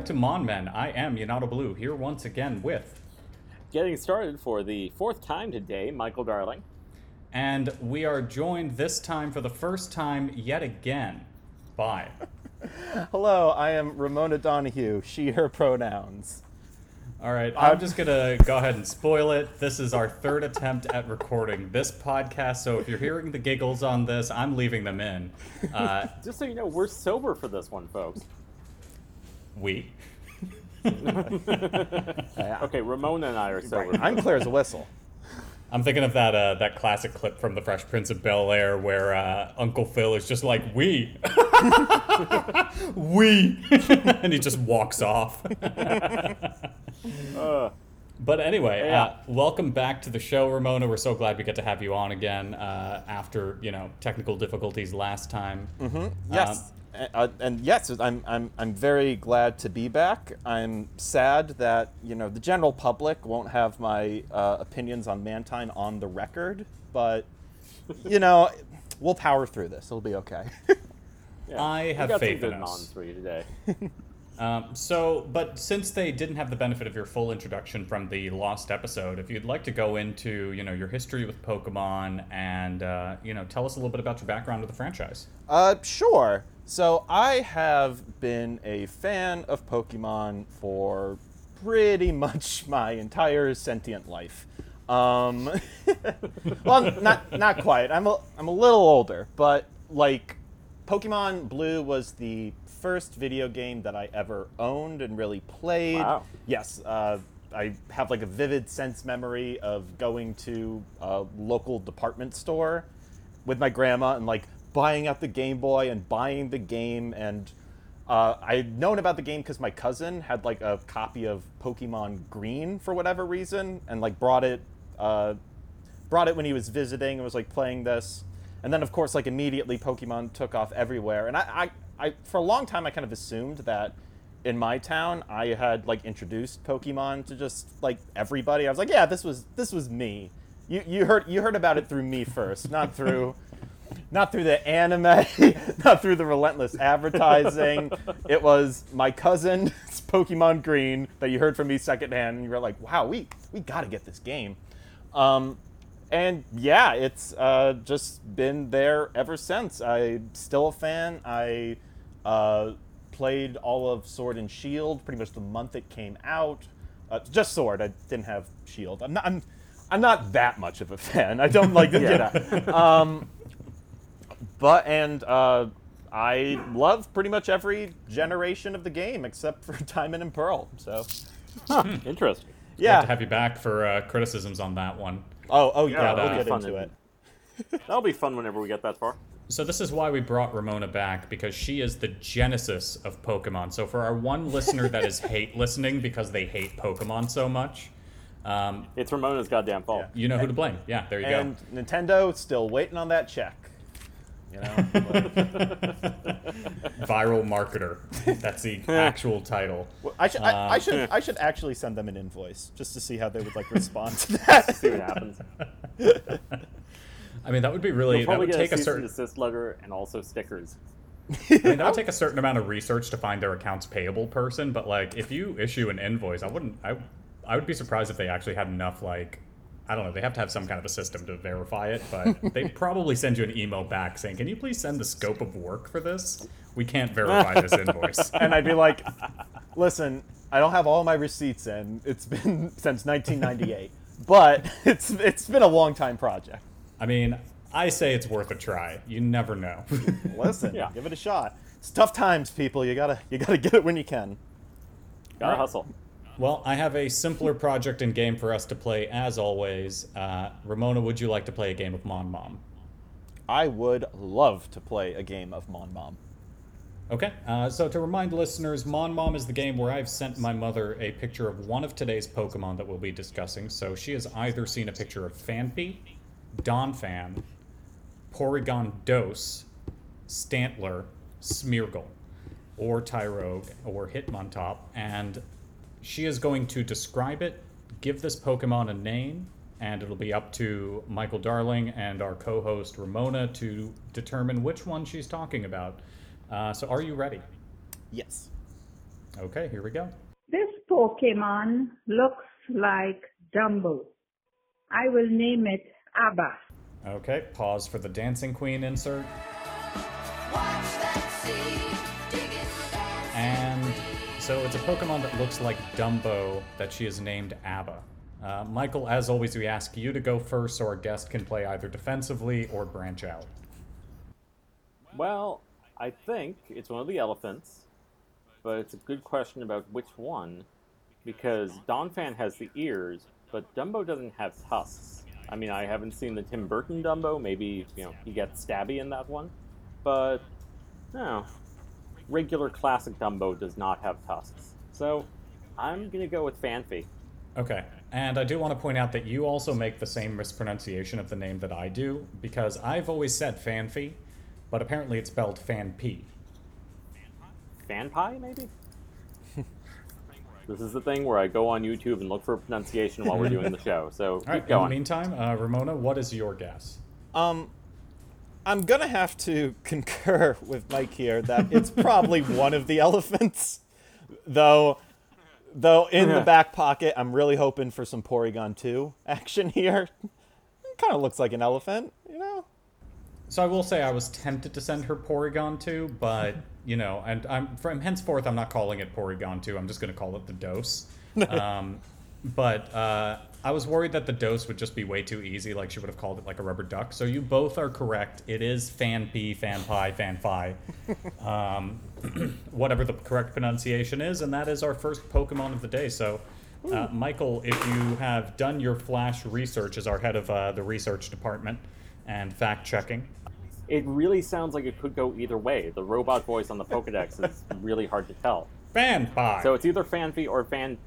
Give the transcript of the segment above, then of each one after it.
back to Mon Men. I am Yanato Blue, here once again with. Getting started for the fourth time today, Michael Darling. And we are joined this time for the first time yet again by. Hello, I am Ramona Donahue, she, her pronouns. All right, I'm just going to go ahead and spoil it. This is our third attempt at recording this podcast, so if you're hearing the giggles on this, I'm leaving them in. Uh, Just so you know, we're sober for this one, folks. We. Okay, Ramona and I are sober. I'm clear as a whistle. I'm thinking of that uh, that classic clip from The Fresh Prince of Bel Air where uh, Uncle Phil is just like, we. we. and he just walks off. Uh, But anyway, Yeah. uh, welcome back to the show, Ramona. We're so glad we get to have you on again uh, after you know technical difficulties last time. Yes. Uh, and yes, I'm, I'm, I'm very glad to be back. I'm sad that, you know, the general public won't have my uh, opinions on Mantine on the record, but, you know, we'll power through this. It'll be okay. yeah. I We have got faith some in good us. mons for you today. Um, so, but since they didn't have the benefit of your full introduction from the lost episode, if you'd like to go into you know your history with Pokemon and uh, you know tell us a little bit about your background with the franchise. Uh, sure. So I have been a fan of Pokemon for pretty much my entire sentient life. Um, well, not not quite. I'm a, I'm a little older, but like, Pokemon Blue was the first video game that I ever owned and really played. Wow. Yes, uh, I have like a vivid sense memory of going to a local department store with my grandma and like buying out the Game Boy and buying the game and uh, I'd known about the game because my cousin had like a copy of Pokemon Green for whatever reason and like brought it uh, brought it when he was visiting and was like playing this. And then of course like immediately Pokemon took off everywhere. And I, I, I for a long time I kind of assumed that in my town I had like introduced Pokemon to just like everybody. I was like yeah this was this was me. You, you heard you heard about it through me first not through not through the anime, not through the relentless advertising. It was my cousin's Pokemon Green that you heard from me secondhand, and you were like, "Wow, we we got to get this game." Um, and yeah, it's uh, just been there ever since. I'm still a fan. I uh, played all of Sword and Shield pretty much the month it came out. Uh, just Sword. I didn't have Shield. I'm not. I'm, I'm not that much of a fan. I don't like the. Yeah. You know. Um, but and uh, I love pretty much every generation of the game except for Diamond and Pearl. So Interesting. Glad yeah. to have you back for uh, criticisms on that one. oh oh yeah, Yeah, we'll that'll get be fun into it. That'll be fun whenever we get that far. So this is why we brought Ramona back because she is the genesis of Pokemon. So for our one listener that is hate listening because they hate Pokemon so much, um, It's Ramona's goddamn fault. you know who to blame. Yeah, there you go. And Nintendo still waiting on that check. You know. But- go. Viral marketer. That's the actual title. I should I, I Uh, should I should actually send them an invoice just to see how they would like respond to that. See what happens. I mean, that would be really. We'll That probably would get take a a cease and certain. desist letter and also stickers. I mean, that would take a certain amount of research to find their accounts payable person. But like, if you issue an invoice, I wouldn't. I, I would be surprised if they actually had enough. Like, I don't know. They have to have some kind of a system to verify it, but they probably send you an email back saying, "Can you please send the scope of work for this? We can't verify this invoice." and I'd be like, "Listen, I don't have all my receipts in. It's been since 1998, but it's it's been a long time project. I mean, I say it's worth a try. You never know. Listen, Yeah. give it a shot. It's tough times, people. You gotta you gotta get it when you can. Gotta Alright. hustle. Well, I have a simpler project and game for us to play as always. Uh, Ramona, would you like to play a game of Mon Mom? I would love to play a game of Mon Mom. Okay, uh, so to remind listeners, Mon Mom is the game where I've sent my mother a picture of one of today's Pokemon that we'll be discussing. So she has either seen a picture of Phanpy, Donphan, Porygon Dose, Stantler, Smeargle, or Tyrogue, or Hitmontop, and she is going to describe it, give this Pokemon a name, and it'll be up to Michael Darling and our co host Ramona to determine which one she's talking about. Uh, so, are you ready? Yes. Okay, here we go. This Pokemon looks like Dumbo. I will name it Abba. Okay, pause for the Dancing Queen insert. And so it's a Pokemon that looks like Dumbo that she is named Abba. Uh, Michael, as always, we ask you to go first so our guest can play either defensively or branch out. Well, I think it's one of the elephants, but it's a good question about which one, because Donphan has the ears, but Dumbo doesn't have tusks. I mean, I haven't seen the Tim Burton Dumbo. Maybe you know he gets stabby in that one, but no, regular classic Dumbo does not have tusks. So I'm gonna go with Fanfi. Okay, and I do want to point out that you also make the same mispronunciation of the name that I do, because I've always said Fanfi, but apparently it's spelled Phanpy. Fan pie, maybe. this is the thing where I go on YouTube and look for a pronunciation while we're doing the show. So All keep right, in the meantime, uh, Ramona, what is your guess? Um, I'm gonna have to concur with Mike here that it's probably one of the elephants, though. Though in the back pocket, I'm really hoping for some Porygon 2 action here. kind of looks like an elephant, you know. So I will say I was tempted to send her Porygon 2, but you know, and I'm from henceforth I'm not calling it Porygon 2. I'm just going to call it the dose. um, but uh, I was worried that the dose would just be way too easy, like she would have called it like a rubber duck. So you both are correct. It is Fan P, Fan Pi, Fan Phi, um, whatever the correct pronunciation is, and that is our first Pokemon of the day. So. Uh, Michael, if you have done your flash research as our head of uh, the research department and fact checking, It really sounds like it could go either way. The robot voice on the Pokedex is really hard to tell. Fan pie. So it's either Fanfi or Fanp.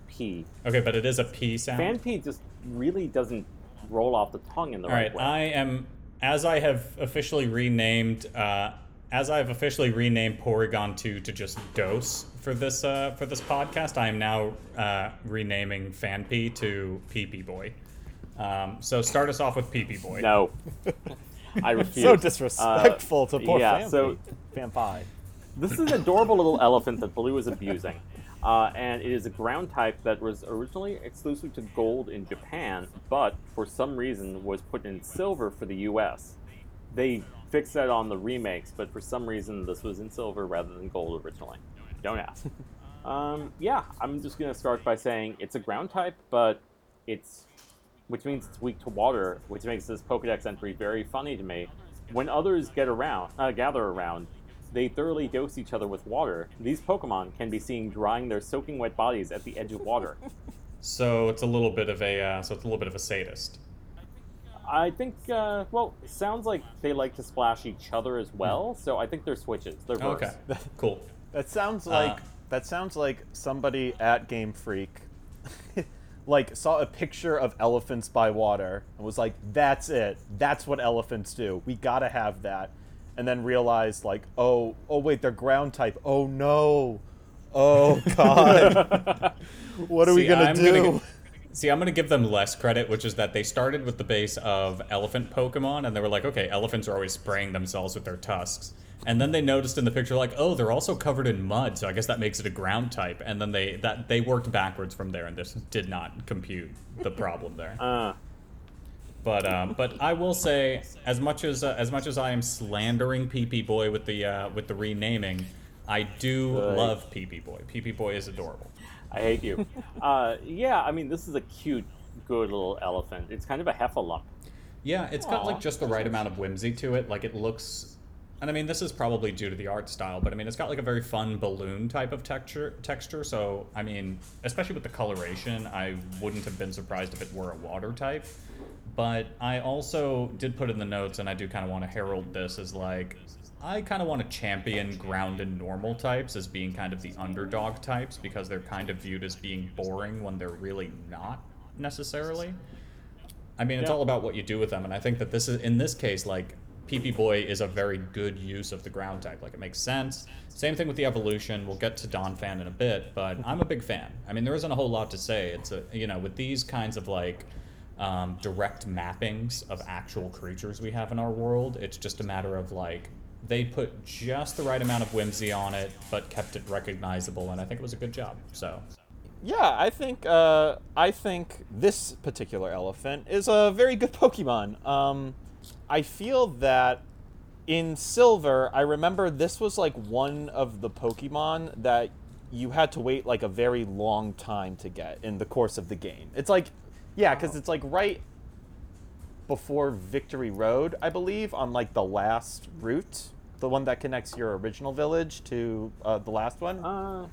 okay, but it is a P sound. Fanp just really doesn't roll off the tongue in the All right right, way. I am as I have officially renamed uh, as I've officially renamed Porygon 2 to just Dose for this uh, for this podcast. I am now uh, renaming Phanpy to PP Boy. Um, so start us off with PP Boy. No. I refuse. So disrespectful to poor yeah, Fampi. so- Fampi. This is an adorable little elephant that Blue is abusing. Uh, and it is a ground type that was originally exclusive to gold in Japan, but for some reason was put in silver for the US. They fixed that on the remakes, but for some reason this was in silver rather than gold originally. Don't ask. um, yeah, I'm just going to start by saying it's a ground type, but it's. which means it's weak to water, which makes this Pokedex entry very funny to me. When others get around, uh, gather around, they thoroughly dose each other with water. These Pokemon can be seen drying their soaking wet bodies at the edge of water. So it's a little bit of a uh, so it's a little bit of a sadist. I think, uh, well, it sounds like they like to splash each other as well, so I think they're switches. They're verse. Okay, cool. That sounds like Uh, that sounds like somebody at Game Freak like saw a picture of elephants by water and was like, "That's it. That's what elephants do. We gotta have that." And then realized like, "Oh, oh wait, they're ground type. Oh no, oh god, what are we gonna I'm do?" gi- see, I'm gonna give them less credit, which is that they started with the base of elephant Pokemon, and they were like, okay, elephants are always spraying themselves with their tusks. And then they noticed in the picture, like, oh, they're also covered in mud, so I guess that makes it a ground type. And then they that they worked backwards from there, and this did not compute the problem there. Uh, But um, but I will say, as much as uh, as much as I am slandering PP Boy with the uh, with the renaming, I do Right. love PP Boy. PP Boy is adorable. I hate you. uh, yeah, I mean, this is a cute, good little elephant. It's kind of a heffalump. Yeah, it's got like just the right amount of whimsy to it. Like it looks, and I mean this is probably due to the art style, but I mean it's got like a very fun balloon type of texture. Texture. So I mean, especially with the coloration, I wouldn't have been surprised if it were a water type. But I also did put in the notes, and I do kind of want to herald this as like. I kind of want to champion ground and normal types as being kind of the underdog types because they're kind of viewed as being boring when they're really not necessarily. I mean, it's Yeah. all about what you do with them, and I think that this is in this case, like PP Boy is a very good use of the ground type. Like it makes sense. Same thing with the evolution. We'll get to Donphan in a bit, but I'm a big fan. I mean, there isn't a whole lot to say. It's a you know with these kinds of like um, direct mappings of actual creatures we have in our world, it's just a matter of like they put just the right amount of whimsy on it, but kept it recognizable, and I think it was a good job. So, Yeah, I think uh, I think this particular elephant is a very good Pokemon. Um, I feel that in Silver, I remember this was like one of the Pokemon that you had to wait like a very long time to get in the course of the game. It's like, yeah, because it's like right before Victory Road, I believe, on like the last route, the one that connects your original village to uh, the last one. Uh,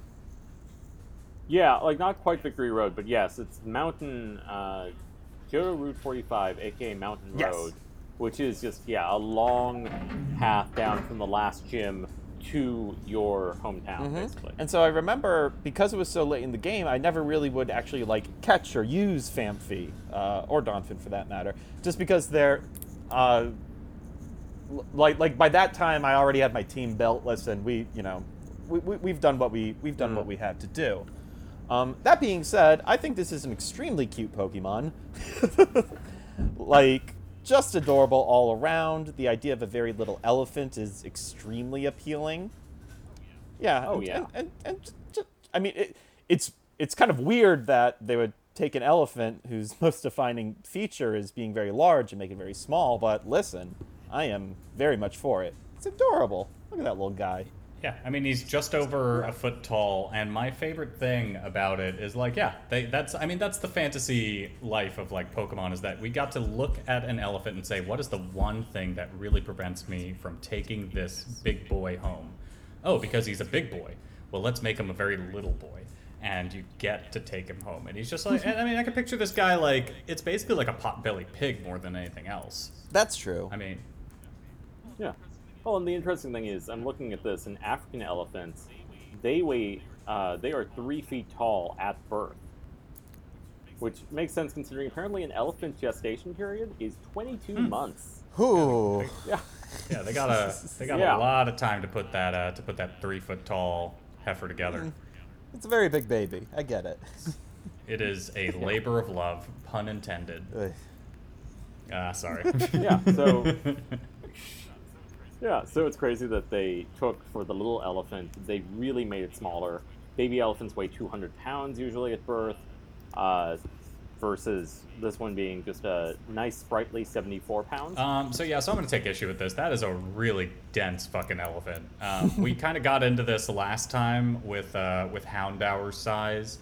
yeah, like not quite Victory Road, but yes, it's Mountain uh, Route 45, aka Mountain Yes. Road, which is just yeah a long path down from the last gym to your hometown, basically. And so I remember because it was so late in the game, I never really would actually like catch or use Famfi uh, or Donphan for that matter, just because they're uh, like like by that time I already had my team built. Listen, we you know we, we we've done what we we've done what we had to do. Um, that being said, I think this is an extremely cute Pokemon. like just adorable all around. The idea of a very little elephant is extremely appealing. Yeah. Oh, and, yeah. And, and, and ju- ju- I mean, it, it's it's kind of weird that they would take an elephant whose most defining feature is being very large and make it very small. But listen, I am very much for it. It's adorable. Look at that little guy. Yeah, I mean, he's just over a foot tall, and my favorite thing about it is like, yeah, they, that's, I mean, that's the fantasy life of like Pokemon is that we got to look at an elephant and say, what is the one thing that really prevents me from taking this big boy home? Oh, because he's a big boy. Well, let's make him a very little boy. And you get to take him home. And he's just like, and I mean, I can picture this guy like, it's basically like a potbelly pig more than anything else. That's true. I mean, Yeah. Well, and the interesting thing is, I'm looking at this, and African elephants, they weigh, uh, they are three feet tall at birth. Which makes sense considering apparently an elephant gestation period is 22 months. Ooh. Yeah. Yeah, they got a they got Yeah. a lot of time to put that uh, to put that three foot tall heifer together. It's a very big baby. I get it. It is a labor of love, pun intended. Ugh. Ah, sorry. Yeah, so yeah, so it's crazy that they took for the little elephant, they really made it smaller. Baby elephants weigh 200 pounds usually at birth, uh, versus this one being just a nice, sprightly 74 pounds. Um, so yeah, so I'm gonna take issue with this. That is a really dense fucking elephant. Um, we kind of got into this last time with uh, with Houndour's size,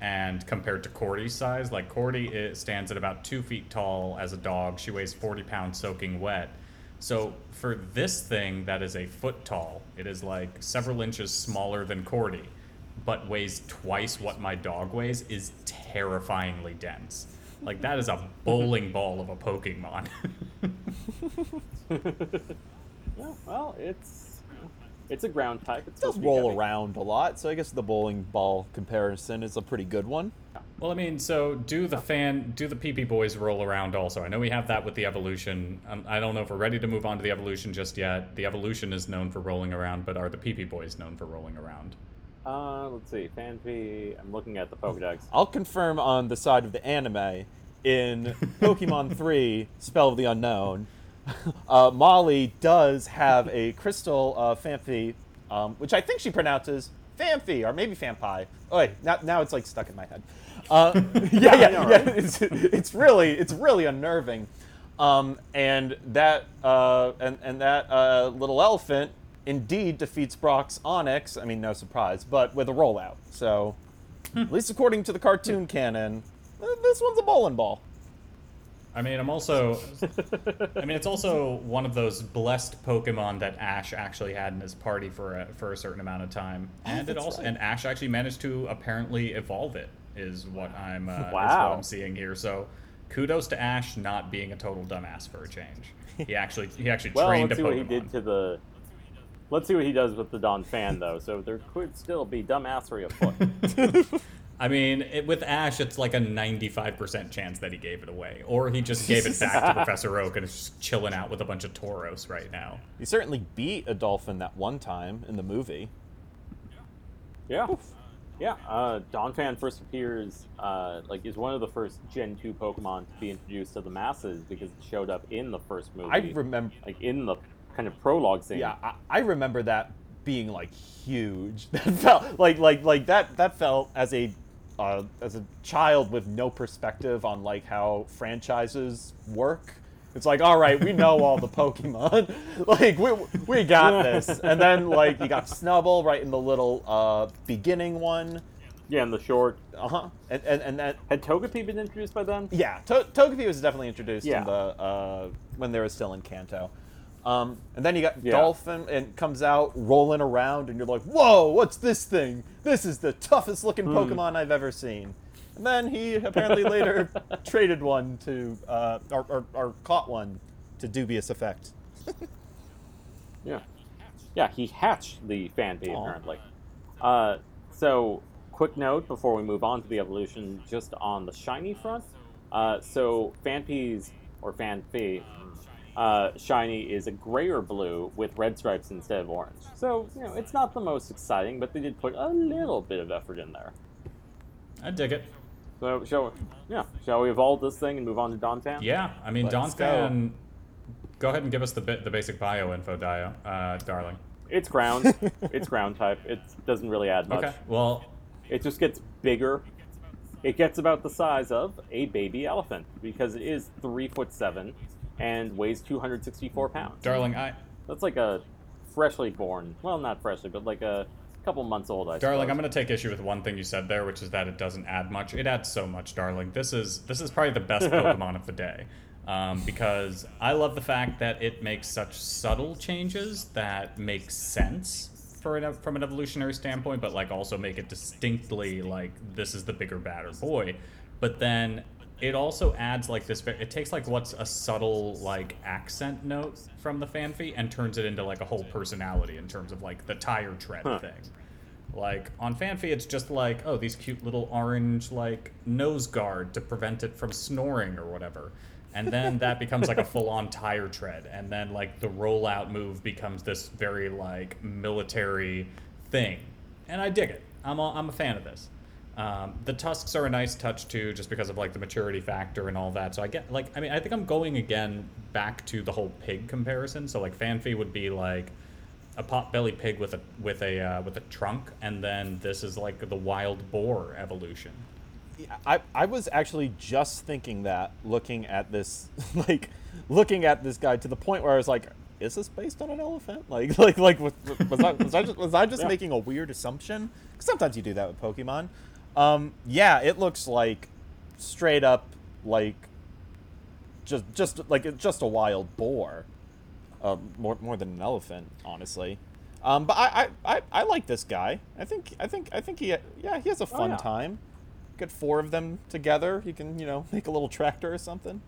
and compared to Cordy's size, like Cordy it stands at about two feet tall as a dog. She weighs 40 pounds soaking wet. So for this thing that is a foot tall, it is like several inches smaller than Cordy, but weighs twice what my dog weighs, is terrifyingly dense. Like that is a bowling ball of a Pokemon. yeah, well, it's it's a ground type. It does supposed to be roll heavy. around a lot, so I guess the bowling ball comparison is a pretty good one. Well, I mean, so do the fan, do the PP boys roll around also? I know we have that with the evolution. Um, I don't know if we're ready to move on to the evolution just yet. The evolution is known for rolling around, but are the PP boys known for rolling around? Uh, let's see, Fanfi. I'm looking at the Pokedex. I'll confirm on the side of the anime in Pokemon 3 Spell of the Unown. Uh, Molly does have a crystal uh, Famfi, um, which I think she pronounces Famfi or maybe Fampi. Oh wait, now, now it's like stuck in my head. Uh, yeah, yeah, yeah. right? It's, it's really it's really unnerving. Um, and that uh, and and that uh, little elephant indeed defeats Brock's Onix. I mean, no surprise, but with a rollout. So, at least according to the cartoon canon, uh, this one's a bowling ball. I mean, I'm also. I mean, it's also one of those blessed Pokemon that Ash actually had in his party for a, for a certain amount of time, and it also right. and Ash actually managed to apparently evolve it. Is what I'm uh, is what Wow. I'm seeing here. So, kudos to Ash not being a total dumbass for a change. He actually he actually Well, trained let's a see Pokemon. what he did to the. Let's see what he does with the Donphan, though. So there could still be dumbassery afoot. I mean, it, with Ash, it's like a 95% chance that he gave it away. Or he just gave it back to Professor Oak and is just chilling out with a bunch of Tauros right now. He certainly beat a Donphan that one time in the movie. yeah, yeah. Yeah, uh, Donphan first appears, uh, like, is one of the first Gen two Pokemon to be introduced to the masses because it showed up in the first movie. I remember. like in the kind of prologue scene. Yeah, I, I remember that being like huge. That felt like like like that that felt as a uh, as a child with no perspective on like how franchises work. It's like, all right, we know all the Pokemon, like we we got this. And then like you got Snubbull right in the little uh, beginning one. Yeah, in the short. Uh huh. And and and that Had Togepi been introduced by then? yeah, to- Togepi was definitely introduced Yeah. in the uh, when they were still in Kanto. Um, and then you got Yeah. Donphan and comes out rolling around, and you're like, "Whoa, what's this thing? This is the toughest looking Hmm. Pokemon I've ever seen." And then he apparently later traded one to uh, or, or, or caught one to dubious effect. Yeah. Yeah, he hatched the Phanpy Aw. apparently. Uh, so, quick note before we move on to the evolution, just on the shiny front. Uh, so, Phanpy's, or Phanpy, uh, shiny is a gray or blue with red stripes instead of orange. So, you know, it's not the most exciting, but they did put a little bit of effort in there. I dig it. So, shall yeah, shall we evolve this thing and move on to Donphan? Yeah, I mean, Let's go. Go ahead and give us the bit, the basic bio info, Dio, uh, darling. It's ground. it's ground type. It doesn't really add much. Okay. Well, It just gets bigger. It gets about the size of a baby elephant because it is three foot seven and weighs 264 pounds. darling, I That's like a freshly born, well, not freshly, but like a couple months old. I Darling, I'm going to take issue with one thing you said there, which is that it doesn't add much. It adds so much, darling. This is this is probably the best Pokemon of the day, um, because I love the fact that it makes such subtle changes that make sense for an, from an evolutionary standpoint, but like also make it distinctly like this is the bigger, badder boy. But then it also adds like this. It takes like what's a subtle like accent note from the fanfy and turns it into like a whole personality in terms of like the tire tread Huh. thing. Like on Fanfy, it's just like, oh, these cute little orange like nose guard to prevent it from snoring or whatever. And then that becomes like a full on tire tread. And then like the rollout move becomes this very like military thing. And I dig it. I'm a, I'm a fan of this. Um, the tusks are a nice touch too, just because of like the maturity factor and all that. So I get like, I mean, I think I'm going again back to the whole pig comparison. So like Fanfy would be like a pot-bellied pig with a with a uh, with a trunk, and then this is like the wild boar evolution. I, I was actually just thinking that looking at this like looking at this guy to the point where I was like, is this based on an elephant? Like like like was, was I was I just, was I just Yeah. making a weird assumption? 'Cause sometimes you do that with Pokemon. Um, yeah, it looks like straight up like just just like it's just a wild boar, uh, more more than an elephant, honestly. Um, but I, I, I, I like this guy. I think I think I think he yeah he has a fun yeah. time. Get four of them together. You can you know make a little tractor or something.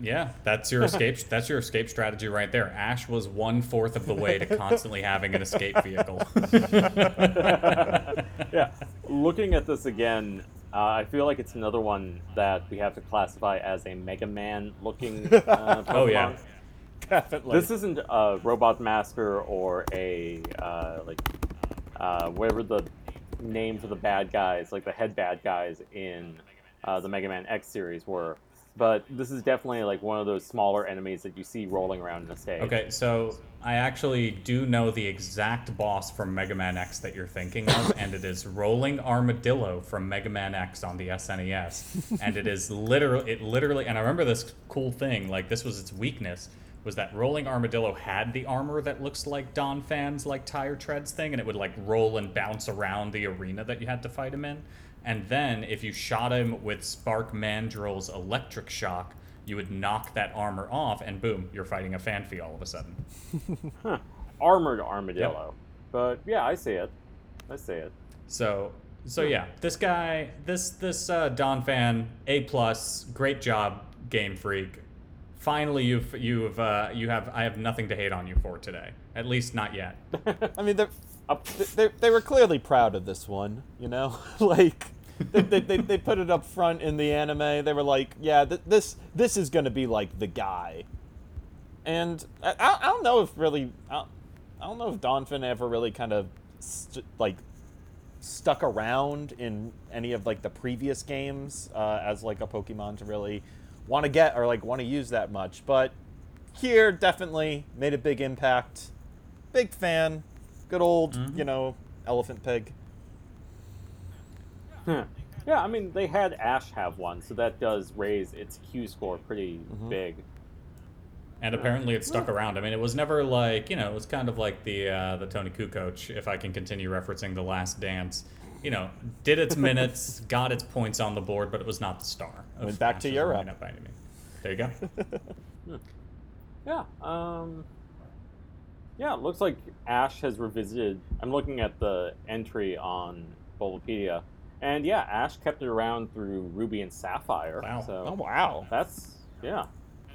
Yeah, that's your escape. that's your escape strategy right there. Ash was one fourth of the way to constantly having an escape vehicle. yeah. Looking at this again, uh, I feel like it's another one that we have to classify as a Mega Man looking uh, Oh, yeah. Definitely. This isn't a Robot Master or a uh, like uh, whatever the name for the bad guys, like the head bad guys in uh, the Mega Man X series were. But this is definitely like one of those smaller enemies that you see rolling around in the stage. Okay, so I actually do know the exact boss from Mega Man X that you're thinking of, and it is Rolling Armadillo from Mega Man X on the SNES. and it is literally, it literally, and I remember this cool thing, like this was its weakness, was that Rolling Armadillo had the armor that looks like Donphan's like tire treads thing, and it would like roll and bounce around the arena that you had to fight him in. And then if you shot him with Spark Mandrill's electric shock, you would knock that armor off, and boom, you're fighting a Fanfy all of a sudden. Armored Armadillo. But yeah, I see it. I see it. So, so yeah, this guy, this this uh, Donphan, A plus, great job, Game Freak. Finally, you've you've uh, you have I have nothing to hate on you for today. At least not yet. I mean, they, they were clearly proud of this one, you know? like, they, they, they, they put it up front in the anime. They were like, yeah, th- this this is going to be like the guy. And I, I, I don't know if really, I, I don't know if Donphan ever really kind of st- like stuck around in any of like the previous games uh, as like a Pokemon to really want to get or like want to use that much. But here definitely made a big impact. Big fan. Good old, Mm-hmm. you know, elephant pig. Yeah. yeah, I mean, they had Ash have one, so that does raise its Q score pretty big. And apparently it stuck around. I mean, it was never like you know, it was kind of like the uh, the Toni Kukoč, if I can continue referencing the Last Dance. You know, did its minutes, got its points on the board, but it was not the star. of Went back to Ash's Europe. lineup by any means. There you go. Yeah. Um, yeah, it looks like Ash has revisited. I'm looking at the entry on Bulbapedia, and yeah, Ash kept it around through Ruby and Sapphire. Wow. So Oh wow. that's yeah.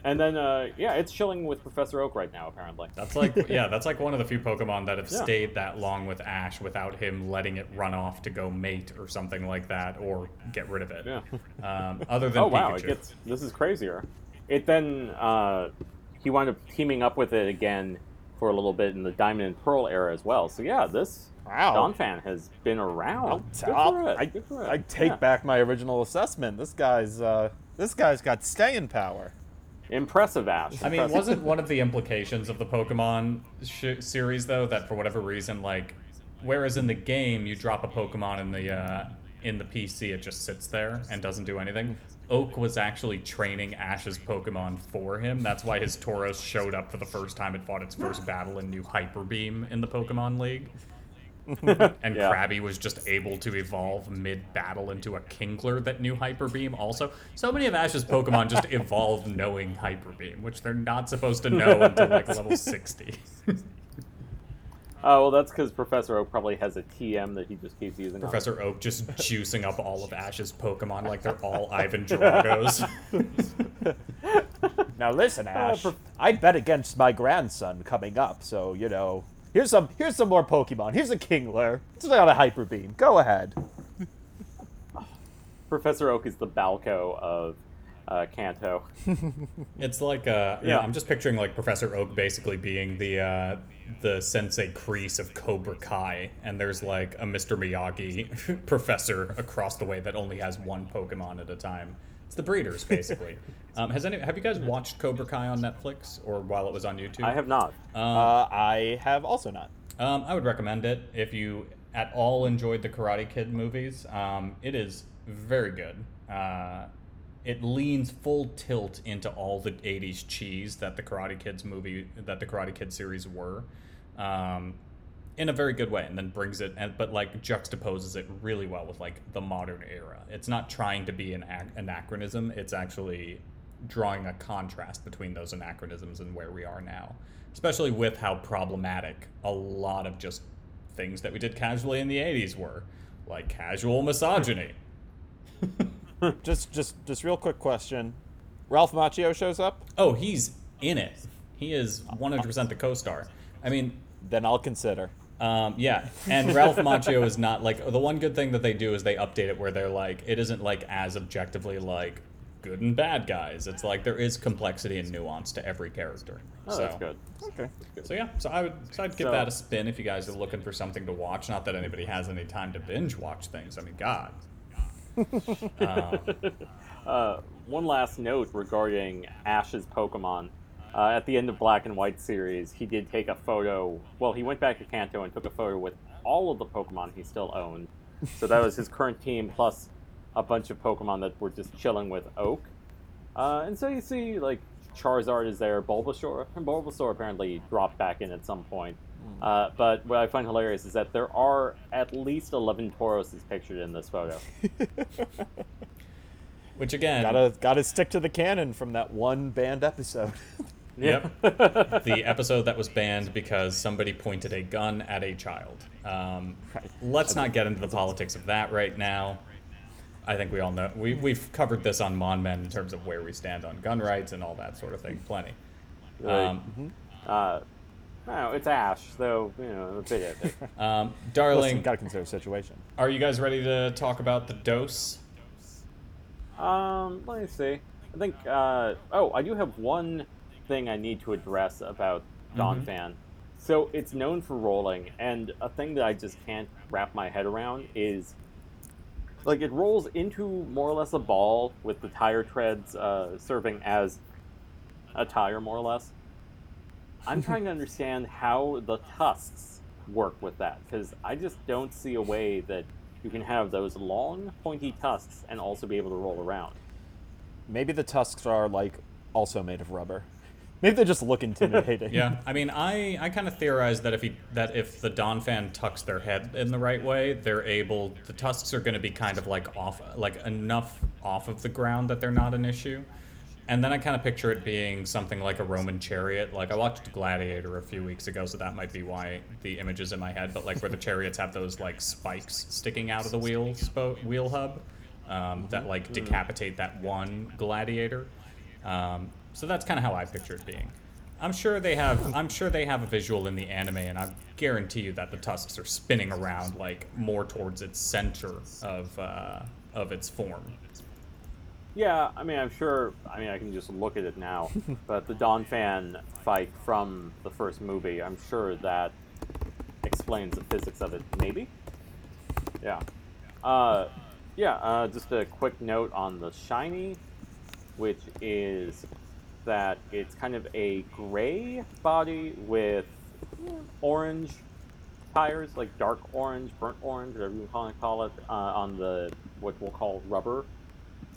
And then uh, yeah, it's chilling with Professor Oak right now apparently. That's like yeah, that's like one of the few Pokemon that have Yeah. stayed that long with Ash without him letting it run off to go mate or something like that, or get rid of it. Yeah. Um, other than oh wow, it gets this is crazier. It then uh, he wound up teaming up with it again for a little bit in the Diamond and Pearl era as well. So yeah, this Wow. Fan has been around. I'll, Good I'll- for it. I, Good for it. I take Yeah. back my original assessment. This guy's uh, this guy's got staying power. Impressive, Ash. I mean, wasn't one of the implications of the Pokemon sh- series though that for whatever reason, like, whereas in the game you drop a Pokemon in the uh, in the PC, it just sits there and doesn't do anything. Oak was actually training Ash's Pokemon for him. That's why his Tauros showed up for the first time and fought its first battle in New Hyper Beam in the Pokemon League. and Yeah. Krabby was just able to evolve mid battle into a Kingler that knew Hyper Beam. Also, so many of Ash's Pokemon just evolved knowing Hyper Beam, which they're not supposed to know until like level 60. Oh well, that's because Professor Oak probably has a TM that he just keeps using. on. Professor Oak just juicing up all of Ash's Pokemon like they're all Ivan Dragos. Now listen, Ash. prof- I bet against my grandson coming up, so you know. Here's some here's some more Pokemon. Here's a Kingler. It's got a Hyper Beam. Go ahead. Professor Oak is the Balco of uh, Kanto. It's like uh, yeah. Yeah. I'm just picturing like Professor Oak basically being the uh, the Sensei Kreese of Cobra Kai, and there's like a Mr. Miyagi professor across the way that only has one Pokemon at a time. It's the breeders basically. um, has any have you guys watched Cobra Kai on Netflix or while it was on YouTube? I have not. Uh, I have also not. Um, I would recommend it if you at all enjoyed the Karate Kid movies. Um, it is very good. Uh, it leans full tilt into all the '80s cheese that the Karate Kids movie, that the Karate Kid series were, um, in a very good way, and then brings it, and, but like juxtaposes it really well with like the modern era. It's not trying to be an ac- anachronism. It's actually drawing a contrast between those anachronisms and where we are now, especially with how problematic a lot of just things that we did casually in the 80s were, like casual misogyny. Just just just real quick question. Ralph Macchio shows up, Oh, he's in it. He is 100% the co star. I mean, then I'll consider. Um, yeah, and Ralph Macchio is not like the one good thing that they do is they update it where they're like it isn't like as objectively like good and bad guys. It's like there is complexity and nuance to every character. Oh, so, that's good. Okay. So yeah, so I would so I'd give So- that a spin if you guys are looking for something to watch. Not that anybody has any time to binge watch things. I mean, God. Um, Uh, one last note regarding Ash's Pokemon. Uh, at the end of Black and White series, he did take a photo. Well, he went back to Kanto and took a photo with all of the Pokemon he still owned. So that was his current team plus a bunch of Pokemon that were just chilling with Oak. Uh, and so you see, like, Charizard is there, Bulbasaur, and Bulbasaur apparently dropped back in at some point. Uh, but what I find hilarious is that there are at least 11 Tauroses pictured in this photo. which again, Gotta gotta stick to the canon from that one banned episode. Yep. the episode that was banned because somebody pointed a gun at a child. Um, Right. Let's not get into the politics of that right now. I think we all know we we've covered this on Mon Men in terms of where we stand on gun rights and all that sort of thing. Plenty. Right. Um, Uh, no, it's Ash, though, you know, a bit of it. um, Listen, darling, gotta consider the situation. are you guys ready to talk about the dose? Um, let me see. I think, uh, oh, I do have one thing I need to address about Donphan. So it's known for rolling, and a thing that I just can't wrap my head around is like it rolls into more or less a ball with the tire treads uh, serving as a tire, more or less. I'm trying to understand how the tusks work with that because I just don't see a way that you can have those long, pointy tusks and also be able to roll around. Maybe the tusks are like also made of rubber. Maybe they just look intimidating. Yeah, I mean, I, I kind of theorize that if he, that if the Donphan tucks their head in the right way, they're able. The tusks are going to be kind of like off, like enough off of the ground that they're not an issue. And then I kind of picture it being something like a Roman chariot. Like I watched Gladiator a few weeks ago, so that might be why the image is in my head. But like where the chariots have those like spikes sticking out of the wheel spo- wheel hub um, that like decapitate that one gladiator. Um, so that's kind of how I picture it being. I'm sure they have. I'm sure they have a visual in the anime, and I guarantee you that the tusks are spinning around like more towards its center of uh, of its form. Yeah, I mean, I'm sure. I mean, I can just look at it now, but the Donphan fight from the first movie, I'm sure that explains the physics of it. Maybe. Yeah. Uh, yeah. Uh, just a quick note on the shiny, which is that it's kind of a gray body with orange tires, like dark orange, burnt orange, whatever you want to call it, uh, on the what we'll call rubber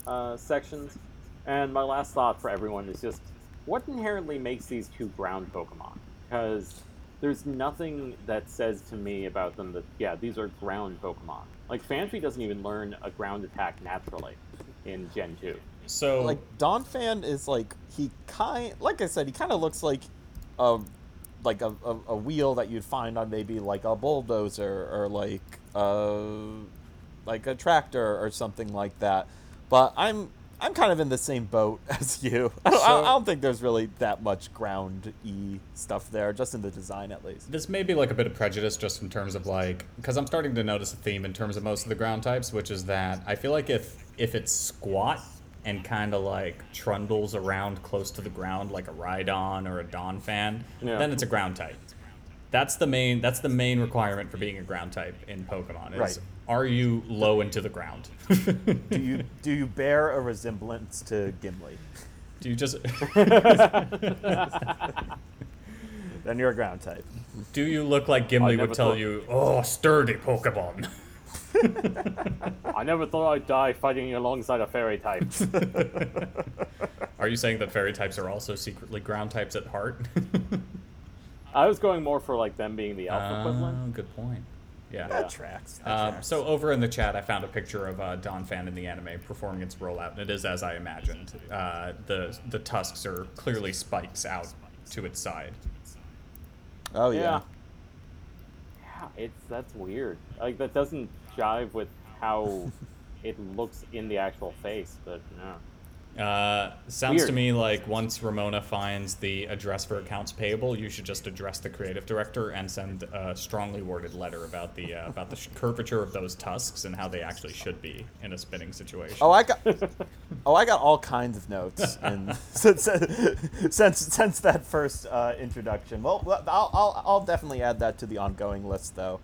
uh, sections. And my last thought for everyone is just what inherently makes these two ground Pokemon? Because there's nothing that says to me about them that, yeah, these are ground Pokemon. Like, Phanpy doesn't even learn a ground attack naturally in Gen 2. So like Donphan is like he kind like I said he kind of looks like a like a, a, a wheel that you'd find on maybe like a bulldozer or like a, like a tractor or something like that. But I'm I'm kind of in the same boat as you. I don't, I don't think there's really that much ground e stuff there, just in the design at least. this may be like a bit of prejudice just in terms of like because i'm starting to notice a theme in terms of most of the ground types which is that i feel like if if it's squat and kind of like trundles around close to the ground like a rhydon or a Donphan Yeah. then it's a ground type that's the main that's the main requirement for being a ground type in pokemon is Right. Are you low into the ground Do you do you bear a resemblance to Gimli? do you just Then you're a ground type. do you look like gimli would tell thought- you oh sturdy pokemon I never thought I'd die fighting alongside a fairy type. are you saying that fairy types are also secretly ground types at heart I was going more for like them being the alpha ah, equivalent. Oh, good point. Yeah. That tracks. That Uh, tracks. so over in the chat, I found a picture of uh, Donphan in the anime performing its rollout, and it is as I imagined. Uh, the the tusks are clearly spikes out to its side. oh Yeah. yeah. Yeah, it's that's weird. Like that doesn't jive with how it looks in the actual face, but no. Uh, sounds to me like once Ramona finds the address for accounts payable, you should just address the creative director and send a strongly worded letter about the uh, about the curvature of those tusks and how they actually should be in a spinning situation. Oh, I got. Oh, I got all kinds of notes, and since since since that first uh, introduction. Well, well, I'll, I'll I'll definitely add that to the ongoing list, though.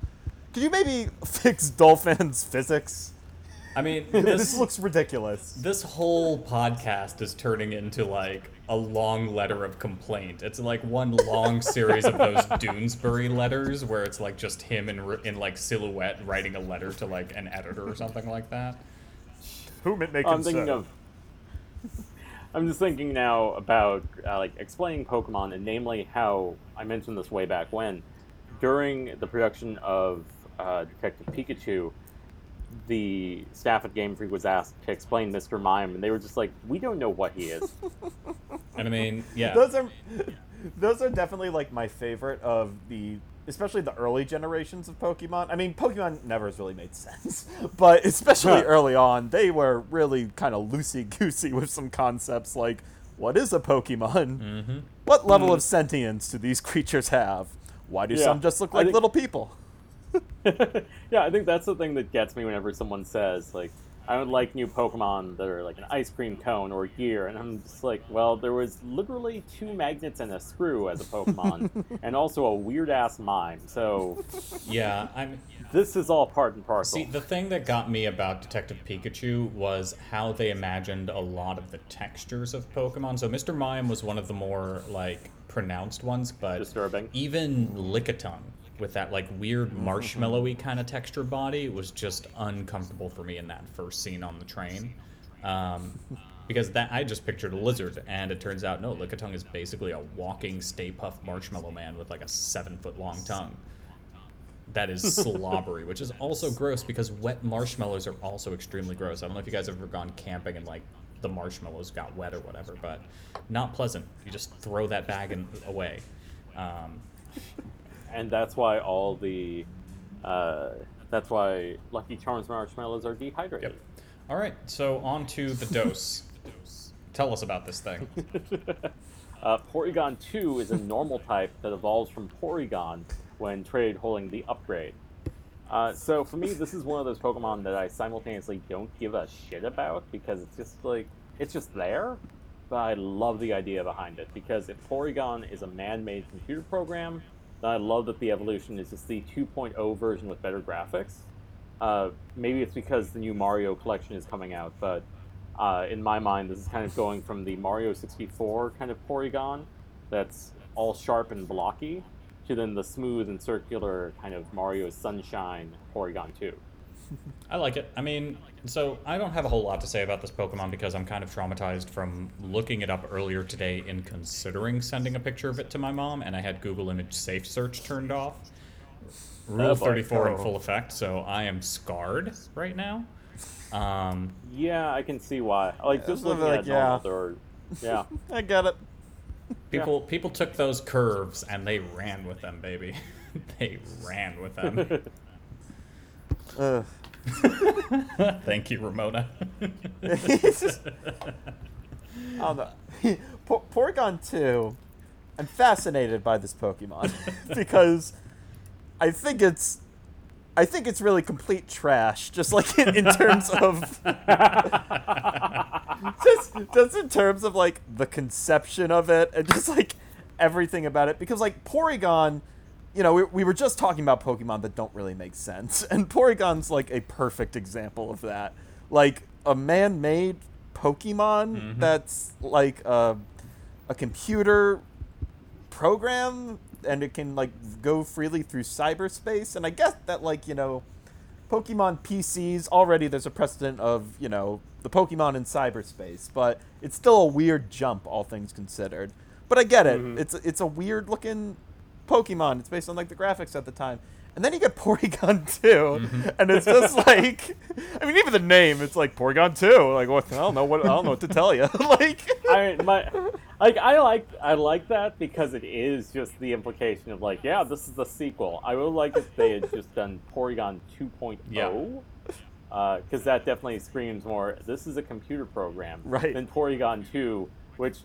Could you maybe fix Donphan's physics? I mean, This this looks ridiculous. this whole podcast is turning into like a long letter of complaint. It's like one long series of those Doonesbury letters where it's like just him in in like silhouette writing a letter to like an editor or something like that. Whom it may I'm thinking of. I'm just thinking now about uh, like explaining Pokemon, and namely how I mentioned this way back when, during the production of uh, Detective Pikachu, the staff at Game Freak was asked to explain Mr. Mime, and they were just like, "We don't know what he is." And I mean, yeah. Those are those are definitely like my favorite of the especially the early generations of Pokemon. I mean, Pokemon never has really made sense, but especially early on, they were really kind of loosey goosey with some concepts like what is a Pokemon? Mhm. What level of sentience do these creatures have? Why do Yeah, some just look like think- little people? yeah, I think that's the thing that gets me whenever someone says like, I would like new Pokemon that are like an ice cream cone or gear, and I'm just like, well, there was literally two magnets and a screw as a Pokemon, and also a weird ass mime. So Yeah, I'm. this is all part and parcel. See, the thing that got me about Detective Pikachu was how they imagined a lot of the textures of Pokemon. So Mr. Mime was one of the more like pronounced ones, but Disturbing. even Lickitung with that like weird marshmallowy kind of texture body was just uncomfortable for me in that first scene on the train. Um, because that I just pictured a lizard, and it turns out no, Lickitung is basically a walking Stay Puft Marshmallow Man with like a seven foot long tongue that is slobbery, which is also gross because wet marshmallows are also extremely gross. I don't know if you guys have ever gone camping and like the marshmallows got wet or whatever, but not pleasant. You just throw that bag and away. Um, and that's why all the, uh, that's why Lucky Charms marshmallows are dehydrated. yep. All right, so on to the dose. Tell us about this thing. Uh, Porygon 2 is a normal type that evolves from Porygon when traded holding the upgrade. Uh, so for me, this is one of those Pokemon that I simultaneously don't give a shit about because it's just like it's just there, but I love the idea behind it because if Porygon is a man-made computer program, then I love that the evolution is just the 2.0 version with better graphics. Uh, maybe it's because the new Mario collection is coming out, but uh, in my mind, this is kind of going from the Mario 64 kind of Porygon that's all sharp and blocky to then the smooth and circular kind of Mario Sunshine Porygon 2. I like it. I mean, so I don't have a whole lot to say about this Pokemon because I'm kind of traumatized from looking it up earlier today and considering sending a picture of it to my mom, and I had Google Image Safe Search turned off. Rule Oh, 34 in full effect, so I am scarred right now. Um, Yeah, I can see why. Like just Yeah, looking like, at normal, yeah. or yeah, I get it. people people took those curves and they ran with them, baby. they ran with them. Ugh. Thank you, Ramona. Just- don't know. Porygon 2, I'm fascinated by this Pokemon because I think it's I think it's really complete trash, just like in, in terms of just, just in terms of like the conception of it and just like everything about it. Because like Porygon, you know, we, we were just talking about Pokemon that don't really make sense, and Porygon's like a perfect example of that. Like a man-made Pokemon mm-hmm. that's like a, a computer program and it can like go freely through cyberspace and i guess that like you know pokemon pcs already there's a precedent of you know the pokemon in cyberspace but it's still a weird jump all things considered. But i get it. Mm-hmm. It's it's a weird looking pokemon it's based on like the graphics at the time and then you get Porygon 2, mm-hmm. and it's just like, I mean, even the name, it's like Porygon 2. Like, what? I don't know what I don't know what to tell you. like, I mean, my like I like I like that because it is just the implication of like, yeah, this is the sequel. I would like if they had just done Porygon 2.0. Yeah. Uh, because that definitely screams more. This is a computer program, Right. Than Porygon 2, which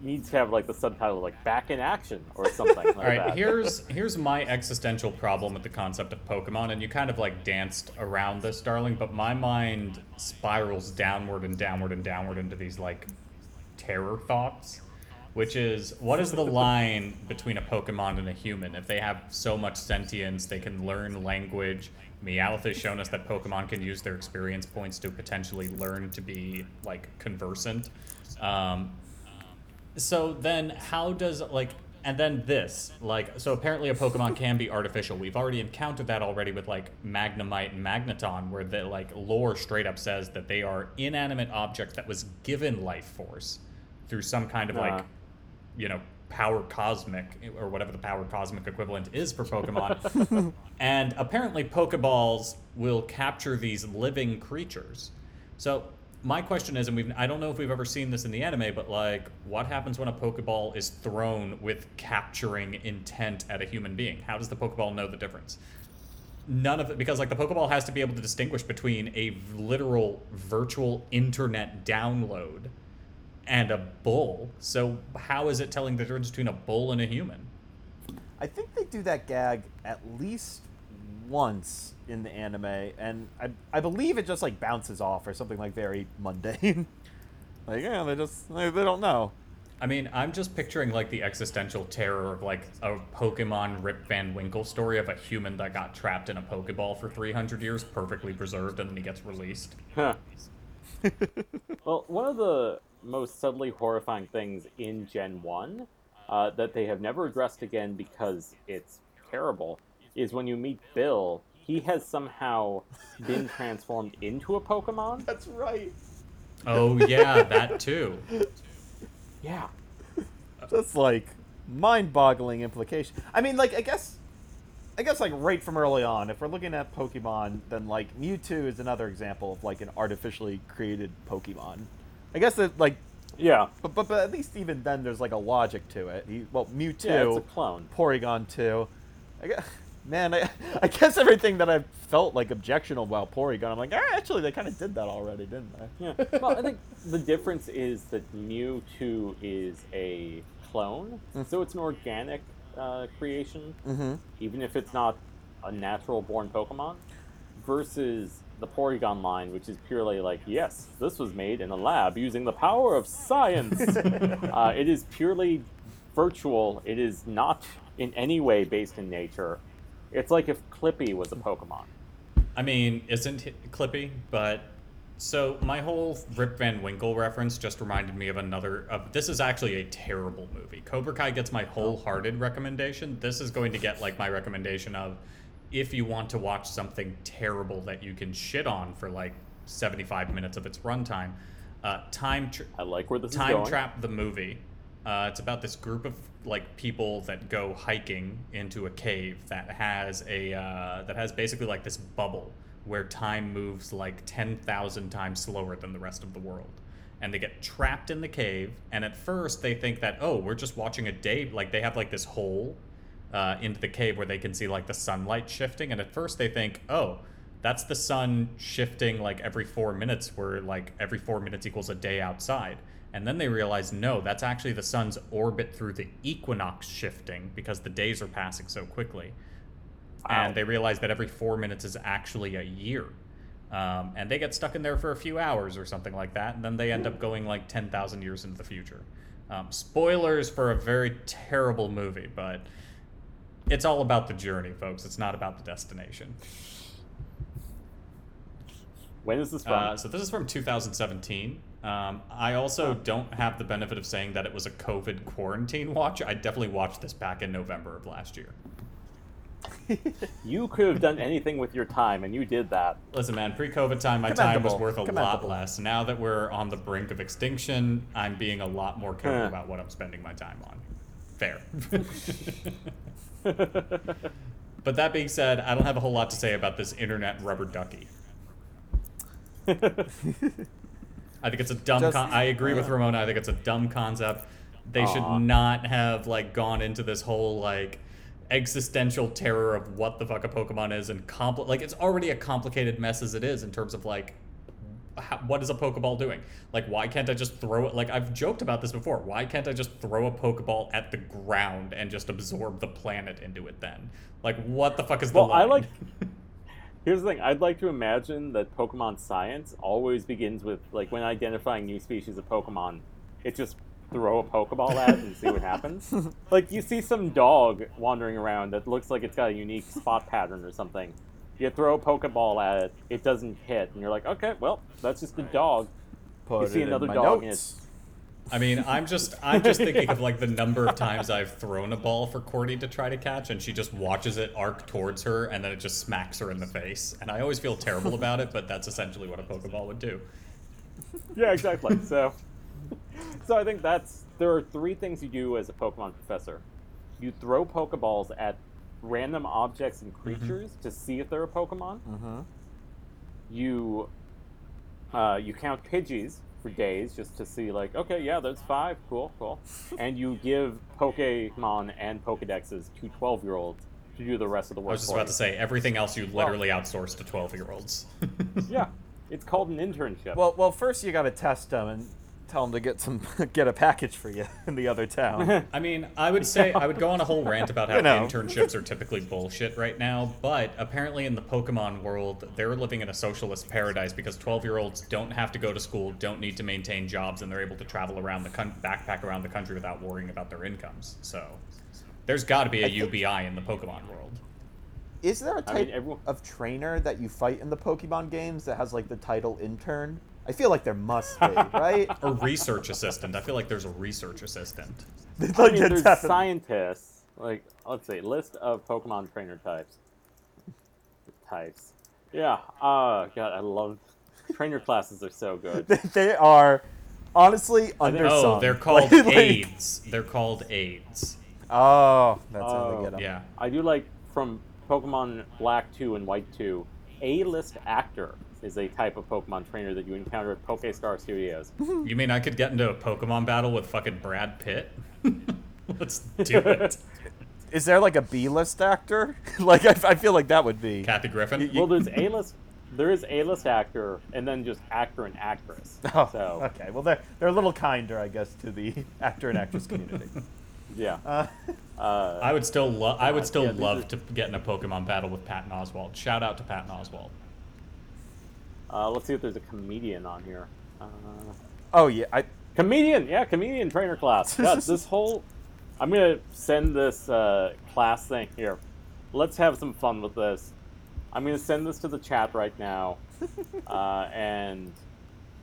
needs to have like the subtitle like "Back in Action" or something like All right, that. here's here's my existential problem with the concept of Pokemon, and you kind of like danced around this, darling. But my mind spirals downward and downward and downward into these like terror thoughts, which is what is the line between a Pokemon and a human? If they have so much sentience, they can learn language. Meowth has shown us that Pokemon can use their experience points to potentially learn to be like conversant. Um, so then how does like and then this like so apparently a pokemon can be artificial. We've already encountered that already with like magnemite and magneton where the like lore straight up says that they are inanimate objects that was given life force through some kind of Uh. like you know power cosmic or whatever the power cosmic equivalent is for pokemon. And apparently pokeballs will capture these living creatures. So my question is and we've i don't know if we've ever seen this in the anime but like what happens when a pokeball is thrown with capturing intent at a human being? How does the pokeball know the difference? None of it because like the pokeball has to be able to distinguish between a literal virtual internet download and a bull. So how is it telling the difference between a bull and a human? I think they do that gag at least once in the anime, and I, I believe it just like bounces off or something like very mundane. like yeah, they just they, they don't know. I mean, I'm just picturing like the existential terror of like a Pokemon Rip Van Winkle story of a human that got trapped in a Pokeball for 300 years, perfectly preserved, and then he gets released. Huh. well, one of the most subtly horrifying things in Gen 1 uh, that they have never addressed again because it's terrible is when you meet Bill, he has somehow been transformed into a Pokemon. That's right. Oh, yeah, that too. Yeah. Just like mind-boggling implication. I mean, like I guess, I guess like right from early on, if we're looking at Pokemon, then like Mewtwo is another example of like an artificially created Pokemon. I guess that like, Yeah. but but, but at least even then there's like a logic to it. He, well, Mewtwo, Yeah, it's a clone. Porygon too. I guess, man, I, I guess everything that I felt like objectionable about Porygon, I'm like, ah, actually they kind of did that already, didn't they? Yeah. Well, I think the difference is that Mewtwo is a clone, so it's an organic uh, creation, Mm-hmm. even if it's not a natural born Pokemon, versus the Porygon line, which is purely like, yes, this was made in a lab using the power of science. uh, it is purely virtual. It is not in any way based in nature. It's like if Clippy was a Pokemon. I mean, isn't Clippy? But so my whole Rip Van Winkle reference just reminded me of another. Of this is actually a terrible movie. Cobra Kai gets my wholehearted recommendation. This is going to get like my recommendation of if you want to watch something terrible that you can shit on for like 75 minutes of its runtime. Uh, time tr I like where this is Time. Trap the movie. Uh, it's about this group of like people that go hiking into a cave that has a uh, that has basically like this bubble where time moves like ten thousand times slower than the rest of the world, and they get trapped in the cave. And at first they think that oh we're just watching a day like they have like this hole uh, into the cave where they can see like the sunlight shifting. And at first they think oh that's the sun shifting like every four minutes where like every four minutes equals a day outside and then they realize no that's actually the sun's orbit through the equinox shifting because the days are passing so quickly Wow. and they realize that every four minutes is actually a year um, and they get stuck in there for a few hours or something like that and then they end up going like 10000 years into the future um, spoilers for a very terrible movie but it's all about the journey folks it's not about the destination When is this from? Uh, so this is from 2017. Um, I also don't have the benefit of saying that it was a COVID quarantine watch. I definitely watched this back in November of last year. You could have done anything with your time, and you did that. Listen, man, pre-COVID time, my time was worth a lot less. Now that we're on the brink of extinction, I'm being a lot more careful Huh. about what I'm spending my time on. Fair. but that being said, I don't have a whole lot to say about this internet rubber ducky. I think it's a dumb. Just- con- I agree with. Ramona. I think it's a dumb concept. They Aw. should not have like gone into this whole like existential terror of what the fuck a Pokemon is and compl- like it's already a complicated mess as it is in terms of like how, what is a Pokeball doing? Like, why can't I just throw it? Like, I've joked about this before. Why can't I just throw a Pokeball at the ground and just absorb the planet into it then? Like, what the fuck is the Well, I like. Here's the thing. I'd like to imagine that Pokemon science always begins with like when identifying new species of Pokemon, it just throw a Pokeball at it and see what happens. like you see some dog wandering around that looks like it's got a unique spot pattern or something. You throw a Pokeball at it, it doesn't hit, and you're like, okay, well, that's just a dog. Put You see another my dog and notes. I mean, I'm just I'm just thinking of like the number of times I've thrown a ball for Cordy to try to catch, and she just watches it arc towards her, and then it just smacks her in the face. And I always feel terrible about it, but that's essentially what a Pokeball would do. Yeah, exactly. so, so I think that's there are three things you do as a Pokemon professor. You throw Pokeballs at random objects and creatures to see if they're a Pokemon. Mm-hmm. You uh, you count Pidgeys for days just to see like, okay, yeah, there's five, cool, cool, and you give Pokemon and Pokedexes to twelve year olds to do the rest of the work. I was just for about you. to say everything else you literally outsource to 12 year olds. Yeah, it's called an internship. Well, well, first you got to test them and Tell them to get some get a package for you in the other town. I mean, I would say I would go on a whole rant about how You know. internships are typically bullshit right now, but apparently in the Pokemon world, they're living in a socialist paradise because 12-year-olds don't have to go to school, don't need to maintain jobs, and they're able to travel around the con- backpack around the country without worrying about their incomes. So, there's got to be a UBI in the Pokemon world. Is there a type mean, everyone- of trainer that you fight in the Pokemon games that has like the title intern? I feel like there must be, right? a research assistant. I feel like there's a research assistant. I mean, there's definitely- scientists. Like, let's see, list of Pokemon trainer types. Types. Yeah. Uh, God, I love trainer classes. Are so good. they are honestly I think- undersung. Oh, they're called Like- like- aids. They're called aids. Oh, that's how Oh. they get them. Yeah. I do like from Pokemon Black 2 and White 2, A-list actor is a type of Pokemon trainer that you encounter at PokeStar Studios. You mean I could get into a Pokemon battle with fucking Brad Pitt? Let's do it. Is there like a B-list actor? like I, I feel like that would be. Kathy Griffin. well, there's A-list, there is A-list actor, and then just actor and actress. Oh, so okay. Well, they're they're a little kinder, I guess, to the actor and actress community. yeah. Uh, Uh, I would still love. I would Uh, still yeah, love are- to get in a Pokemon battle with Patton Oswalt. Shout out to Patton Oswalt. Uh, let's see if there's a comedian on here. Uh, oh yeah, I Comedian, yeah, comedian trainer class. Yeah, this whole. I'm gonna send this uh, class thing here. Let's have some fun with this. I'm gonna send this to the chat right now, uh, and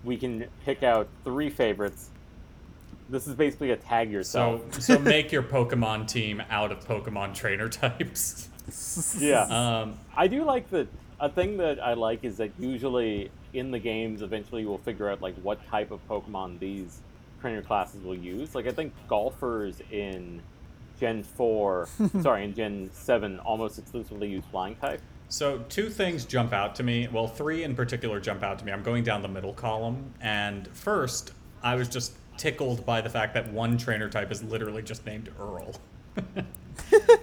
we can pick out three favorites. This is basically a tag yourself. so make your Pokemon team out of Pokemon trainer types. yeah, Um, I do like that. A thing that I like is that usually in the games, eventually you'll figure out like what type of Pokemon these trainer classes will use. Like I think golfers in Gen Four, sorry, in Gen Seven, almost exclusively use Flying type. so two things jump out to me. Well, three in particular jump out to me. I'm going down the middle column, and first, I was just tickled by the fact that one trainer type is literally just named Earl.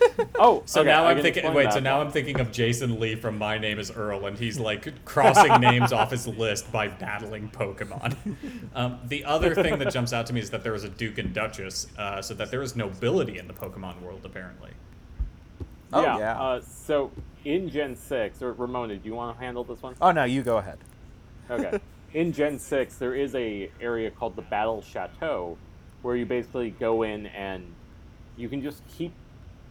Oh, So okay, now I I'm thinking. Wait, that so now one. I'm thinking of Jason Lee from My Name Is Earl, and he's like crossing names off his list by battling Pokemon. Um, the other thing that jumps out to me is that there is a Duke and Duchess, uh, so that there is nobility in the Pokemon world apparently. Oh, yeah. yeah. Uh, so in Gen Six, or Ramona, do you want to handle this one? oh no, you go ahead. Okay. In Gen 6, there is a area called the Battle Chateau where you basically go in and you can just keep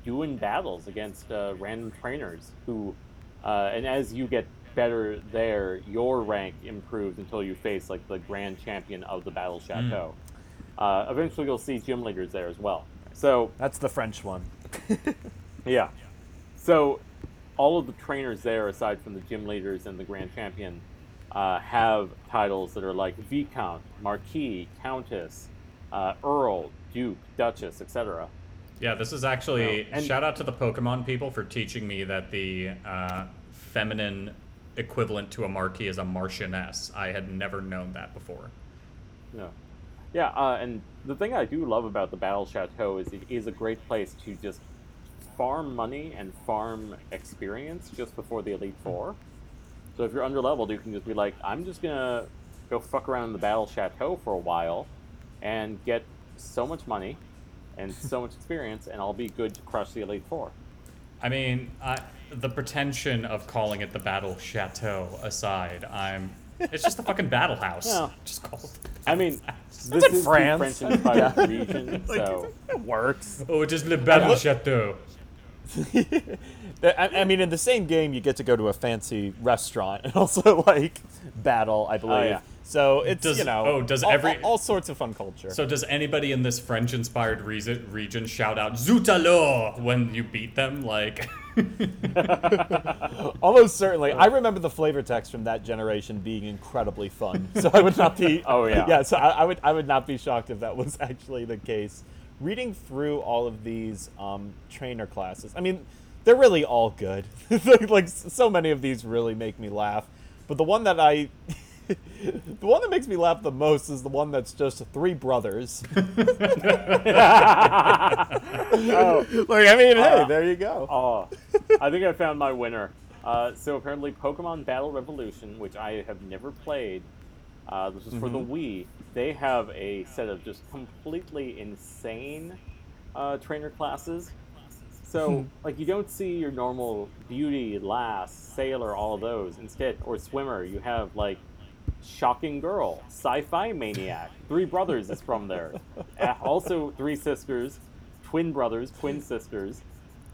doing battles against uh, random trainers who, uh, and as you get better there, your rank improves until you face like the grand champion of the Battle Chateau. Uh, eventually, you'll see gym leaders there as well. So That's the French one. yeah. So, all of the trainers there, aside from the gym leaders and the grand champion, uh, have titles that are like Viscount, Marquis, Countess, uh, Earl, Duke, Duchess, etc. Yeah, this is actually No, and- shout out to the Pokemon people for teaching me that the uh, feminine equivalent to a Marquis is a Marchioness. I had never known that before. Yeah. Yeah, uh, and the thing I do love about the Battle Chateau is it is a great place to just farm money and farm experience just before the Elite Four. So if you're underleveled, you can just be like, I'm just gonna go fuck around in the Battle Chateau for a while and get so much money and so much experience, and I'll be good to crush the Elite Four. I mean, I, the pretension of calling it the Battle Chateau aside, I'm. It's just a fucking battle house. Yeah. Just call it. I mean, this in is France. the French-inspired region, Like, so it works. Oh, it is the Battle look- Chateau. I, I mean, in the same game, you get to go to a fancy restaurant and also like battle, I oh, believe. yeah. So it's Does- you know, oh, does all, every- all, all sorts of fun culture. So does anybody in this French-inspired reason, region shout out "Zut alors" when you beat them? Like, Almost certainly. I remember the flavor text from that generation being incredibly fun. So I would not be. Oh, yeah. Yeah. So I, I would. I would not be shocked if that was actually the case. Reading through all of these um, trainer classes, I mean, they're really all good. like so many of these really make me laugh. But the one that I. the one that makes me laugh the most is the one that's just three brothers. oh, like, I mean, hey, Uh, there you go. Oh, I think I found my winner. Uh, so apparently, Pokemon Battle Revolution, which I have never played, Uh, this is for the Wii. They have a set of just completely insane uh, trainer classes. So, like, you don't see your normal beauty, lass, sailor, all of those. Instead, or swimmer, you have like shocking girl, sci-fi maniac. Three brothers is from there. Also, three sisters, twin brothers, twin sisters,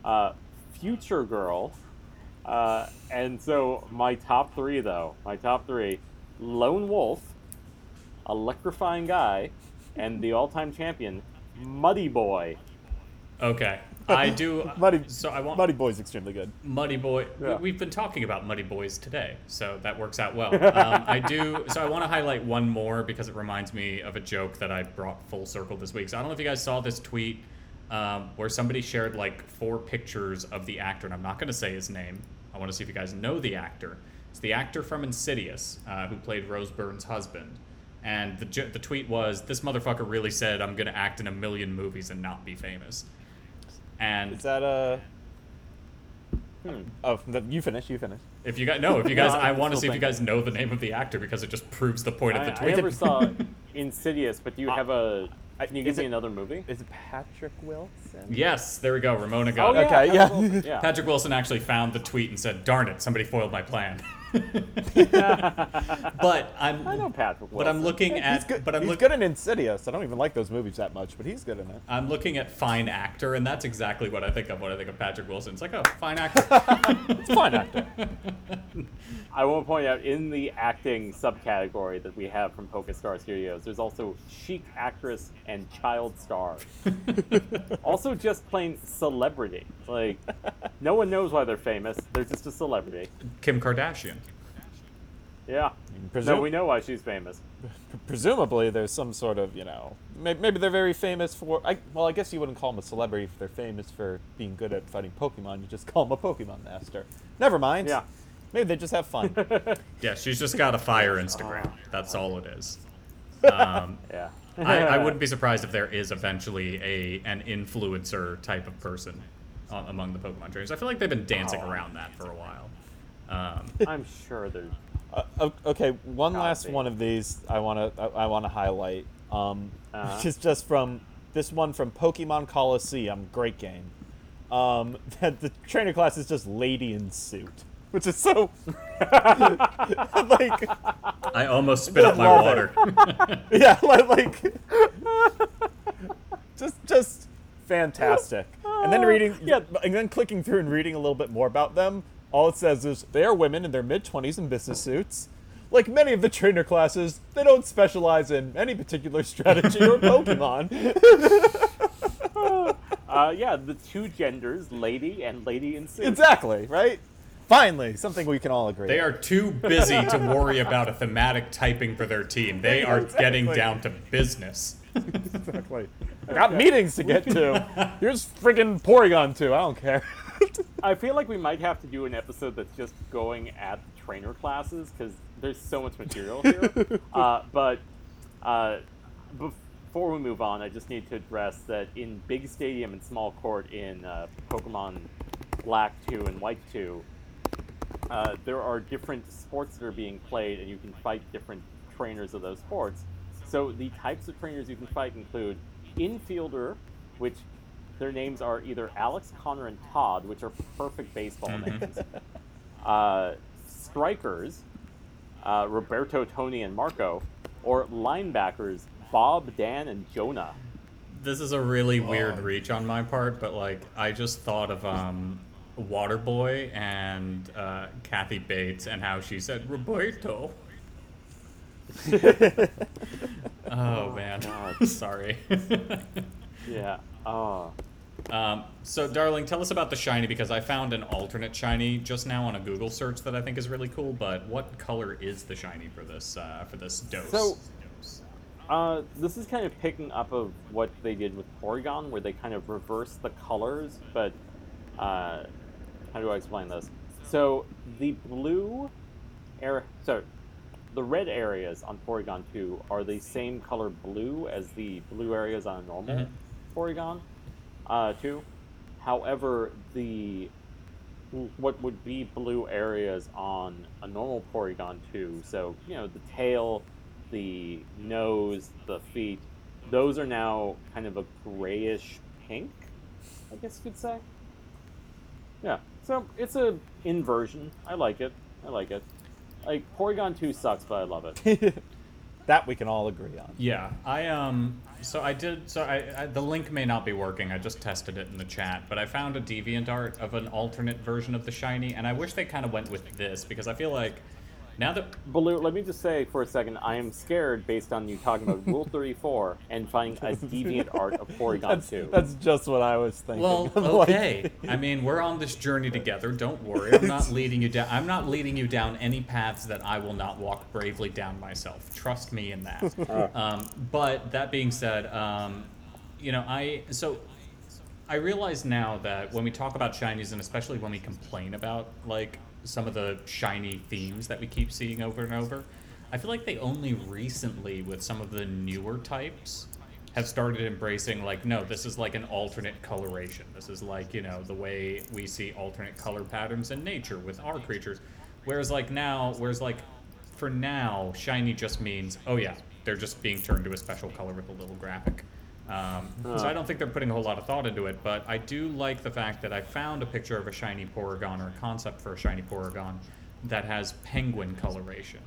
uh, future girl. Uh, and so my top three, though, my top three: lone wolf, electrifying guy, and the all-time champion, Muddy Boy. Okay. I do. Muddy, So I want Muddy Boy's extremely good. Muddy Boy. we- Yeah. We've been talking about Muddy Boys today, so that works out well. Um, I do. So I want to highlight one more because it reminds me of a joke that I brought full circle this week. So I don't know if you guys saw this tweet um, where somebody shared like four pictures of the actor, and I'm not going to say his name. I want to see if you guys know the actor. It's the actor from Insidious uh, who played Rose Byrne's husband. And the, the tweet was, "This motherfucker really said I'm going to act in a million movies and not be famous." And Is that a? Hmm. Oh, the, you finish. You finish. If you guys no, if you guys, No, I want to see if you guys know the name of the actor because it just proves the point of the tweet. I never saw Insidious, but do you Uh, have a? I- Can you is give me it- another movie? Is it Patrick Wilson? yes, there we go. Ramona Oh, got yeah. Okay, Patrick yeah. Wilson, yeah. Patrick Wilson actually found the tweet and said, "Darn it, somebody foiled my plan." but I'm I know Patrick Wilson. but I'm looking He's at good. but I'm he's looking good in Insidious. I don't even like those movies that much, but he's good in it. I'm looking at fine actor, and that's exactly what I think of when I think of Patrick Wilson. It's like, oh, fine actor. It's fine actor. I want to point out in the acting subcategory that we have from PokeStar Studios, there's also chic actress and child star. also, just plain celebrity. Like, no one knows why they're famous. They're just a celebrity. Kim Kardashian. Yeah. Presum- No, we know why she's famous. presumably there's some sort of you know may- maybe they're very famous for I, well i guess you wouldn't call them a celebrity if they're famous for being good at fighting pokemon you just call them a pokemon master never mind Yeah. maybe they just have fun Yeah, she's just got a fire Instagram. That's all it is. Um, Yeah. I, I wouldn't be surprised if there is eventually a an influencer type of person among the Pokemon trainers. I feel like they've been dancing Oh. around that for a while. Um, I'm sure there's. Uh, okay one Gotta last one of these i want to I, I want to highlight um Uh-huh. which is just from this one from pokemon Colosseum great game um that the trainer class is just lady in suit which is so like I almost spit up my water. yeah, like, like just just fantastic. And then reading, yeah. and then clicking through and reading a little bit more about them. All it says is they are women in their mid twenties in business suits. Like many of the trainer classes, they don't specialize in any particular strategy or Pokemon. Uh, yeah, the two genders, lady and lady in suit. exactly, right? Finally, something we can all agree. They on. are too busy to worry about a thematic typing for their team. They are getting down to business. exactly. I got meetings to get to. Here's friggin' Porygon 2. I don't care. I feel like we might have to do an episode that's just going at the trainer classes because there's so much material here. uh, but uh, before we move on, I just need to address that in Big Stadium and Small Court in uh, Pokemon Black 2 and White 2, uh, there are different sports that are being played, and you can fight different trainers of those sports. So the types of trainers you can fight include infielder, which their names are either Alex, Connor, and Todd, which are perfect baseball names. Uh, strikers, uh, Roberto, Tony, and Marco, or linebackers, Bob, Dan, and Jonah. This is a really weird reach on my part, but like I just thought of um Waterboy and uh, Kathy Bates and how she said Roberto. oh man, sorry. Yeah. Oh. um, so, darling, tell us about the shiny because I found an alternate shiny just now on a Google search that I think is really cool. But what color is the shiny for this uh, for this dose? So- Uh, this is kind of picking up of what they did with Porygon, where they kind of reversed the colors. But uh, how do I explain this? So the blue area, so the red areas on Porygon 2 are the same color blue as the blue areas on a normal Mhm. Porygon uh, 2. However, the what would be blue areas on a normal Porygon 2, so you know the tail, the nose, the feet, those are now kind of a grayish pink, I guess you could say. Yeah, so it's a inversion. I like it. I like it. Like Porygon 2 sucks, but I love it. that we can all agree on. Yeah, I um. So I did. So I, I the link may not be working. I just tested it in the chat, but I found a deviant art of an alternate version of the shiny, and I wish they kind of went with this because I feel like now that Baloo, let me just say for a second, I am scared based on you talking about Rule 34 and finding a deviant art of Porygon That's, 2. that's just what I was thinking. Well, Like- okay. I mean, we're on this journey together. Don't worry. I'm not leading you down. I'm not leading you down any paths that I will not walk bravely down myself. Trust me in that. um, but that being said, um, you know, I so I realize now that when we talk about shinies, and especially when we complain about like some of the shiny themes that we keep seeing over and over, I feel like they only recently, with some of the newer types, have started embracing like, no, this is like an alternate coloration. This is like you know the way we see alternate color patterns in nature with our creatures. Whereas like now, whereas like for now, shiny just means oh yeah, they're just being turned to a special color with a little graphic. Um, So I don't think they're putting a whole lot of thought into it, but I do like the fact that I found a picture of a shiny Porygon or a concept for a shiny Porygon that has penguin coloration.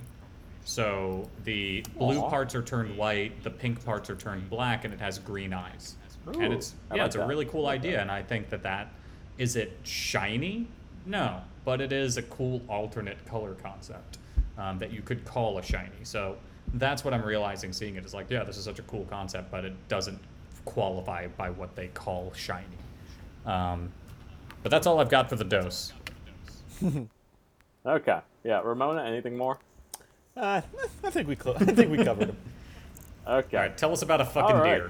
So the blue Aw. parts are turned white, the pink parts are turned black, and it has green eyes. and it's I yeah, like it's a really cool idea, and I think that that is it shiny? No, but it is a cool alternate color concept um, that you could call a shiny. So that's what I'm realizing seeing it is like, yeah, this is such a cool concept, but it doesn't qualify by what they call shiny. Um, but that's all I've got for the dose. Okay. Yeah, Ramona, anything more? Uh, I think we clo- I think we covered them. Okay. All right, tell us about a fucking All right.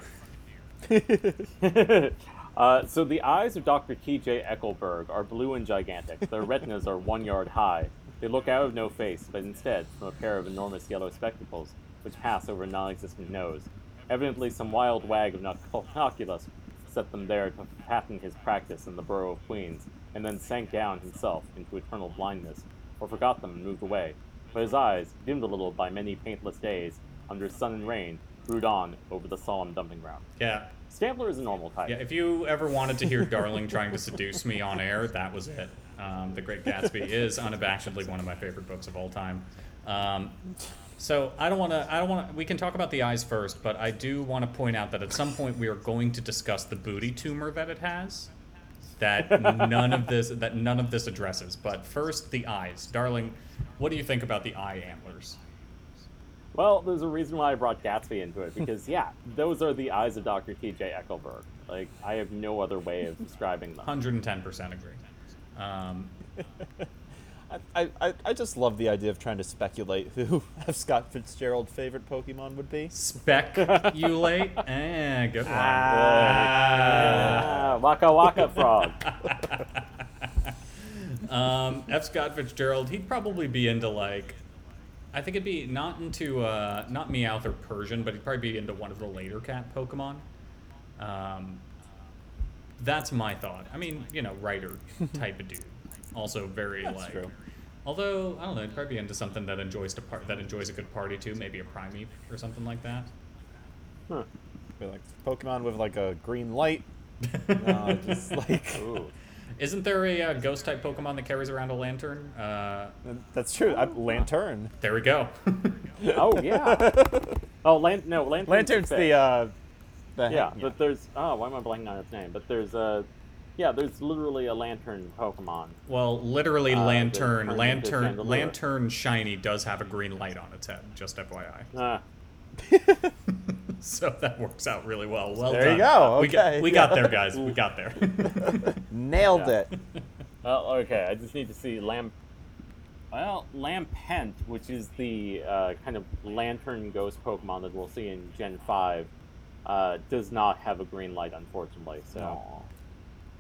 deer. uh, so the eyes of Dr. T.J. Eckleburg are blue and gigantic. Their retinas are one yard high. They look out of no face, but instead from a pair of enormous yellow spectacles, which pass over a non-existent nose. Evidently, some wild wag of an oculist set them there to patent his practice in the borough of Queens, and then sank down himself into eternal blindness, or forgot them and moved away. But his eyes, dimmed a little by many paintless days, under sun and rain, brood on over the solemn dumping ground. Yeah, Stantler is a normal type. Yeah, if you ever wanted to hear Darling trying to seduce me on air, that was it. Um, the Great Gatsby is unabashedly one of my favorite books of all time. Um, so I don't want to. I don't want. We can talk about the eyes first, but I do want to point out that at some point we are going to discuss the booty tumor that it has. That none of this. That none of this addresses. But first, the eyes, Darling. What do you think about the eye antlers? Well, there's a reason why I brought Gatsby into it because yeah, those are the eyes of Dr. T.J. Eckleburg. Like I have no other way of describing them. Hundred and ten percent agree. Um, I, I, I just love the idea of trying to speculate who F. Scott Fitzgerald's favorite Pokemon would be. speculate. eh, good one. Ah, Waka Waka Frog. Um, F. Scott Fitzgerald, he'd probably be into like, I think it'd be not into uh, not Meowth or Persian, but he'd probably be into one of the later cat Pokemon. Um, that's my thought. I mean, you know, writer type of dude. Also very That's like. true. Although I don't know, he'd probably be into something that enjoys to par- that enjoys a good party too. Maybe a Primeape or something like that. Huh. Be like Pokemon with like a green light. No, just like Ooh. Isn't there a uh, ghost type Pokemon that carries around a lantern? Uh, that's true. I, Lanturn. there we go. Oh yeah. Oh, lan- no, Lanturn's, Lanturn's the uh, the yeah, but there's oh, why am I blanking on its name? But there's a yeah, there's literally a lantern Pokemon. Well, literally, Uh, lantern, lantern, lantern shiny does have a green light on its head. Just FYI. Ah, So that works out really well. Well There done. you go, We got, okay, we yeah. got there, guys. We got there. Nailed Yeah. it. well, okay. I just need to see Lamp. Well, Lampent, which is the uh, kind of lantern ghost Pokemon that we'll see in Gen Five, uh, does not have a green light, unfortunately. So,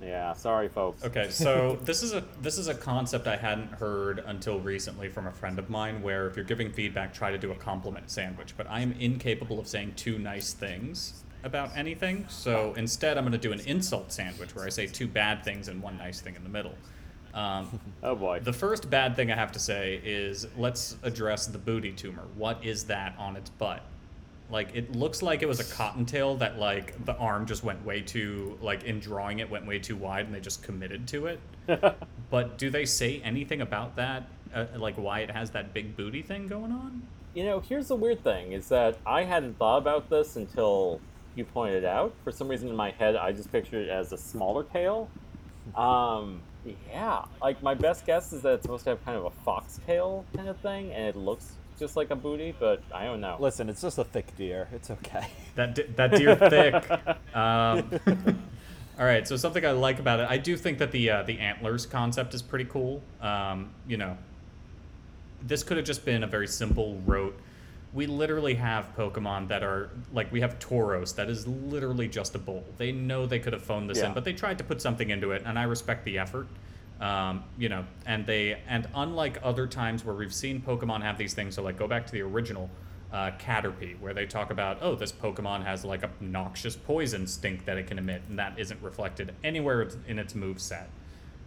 yeah, sorry, folks. Okay, so this is a this is a concept I hadn't heard until recently from a friend of mine. Where if you're giving feedback, try to do a compliment sandwich. But I am incapable of saying two nice things about anything. So instead, I'm going to do an insult sandwich where I say two bad things and one nice thing in the middle. Um, Oh boy. the first bad thing I have to say is let's address the booty tumor. What is that on its butt? Like it looks like it was a cottontail that like the arm just went way too like in drawing it went way too wide and they just committed to it. but do they say anything about that? Uh, like why it has that big booty thing going on? You know, here's the weird thing is that I hadn't thought about this until you pointed it out. For some reason in my head, I just pictured it as a smaller tail. Um, yeah, like my best guess is that it's supposed to have kind of a foxtail kind of thing, and it looks just like a booty, but I don't know. Listen, it's just a thick deer. It's okay. That di- that deer thick. Um, all right, so something I like about it, I do think that the uh, the antlers concept is pretty cool. Um, you know, this could have just been a very simple rote. We literally have Pokemon that are like we have Tauros that is literally just a bull. They know they could have phoned this Yeah. in, but they tried to put something into it, and I respect the effort. Um, you know, and they and unlike other times where we've seen Pokemon have these things, so like go back to the original uh, Caterpie, where they talk about oh this Pokemon has like a noxious poison stink that it can emit, and that isn't reflected anywhere in its move set.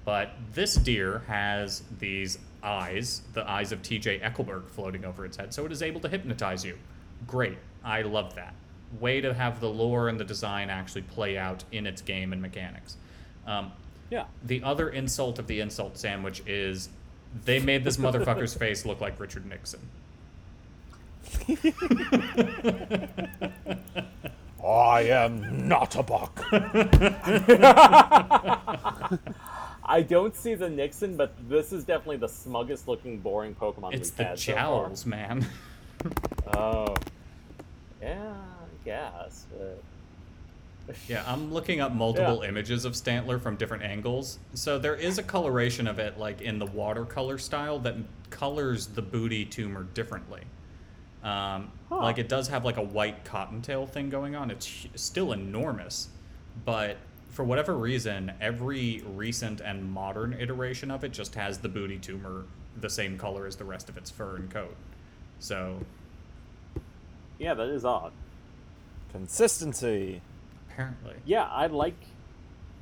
But this deer has these eyes, the eyes of TJ Eckleburg floating over its head, so it is able to hypnotize you. Great. I love that. Way to have the lore and the design actually play out in its game and mechanics. Um, Yeah. the other insult of the insult sandwich is they made this motherfucker's face look like Richard Nixon. I am not a buck. I don't see the Nixon, but this is definitely the smuggest looking, boring Pokemon It's we've the had so man. Oh. Yeah, I guess. But... Yeah, I'm looking up multiple images of Stantler from different angles. So there is a coloration of it, like in the watercolor style, that colors the booty tumor differently. Um, Huh. Like it does have like a white cottontail thing going on. It's still enormous, but for whatever reason, every recent and modern iteration of it just has the booty tumor the same color as the rest of its fur and coat. So Yeah, that is odd. Consistency. Apparently, Yeah, I like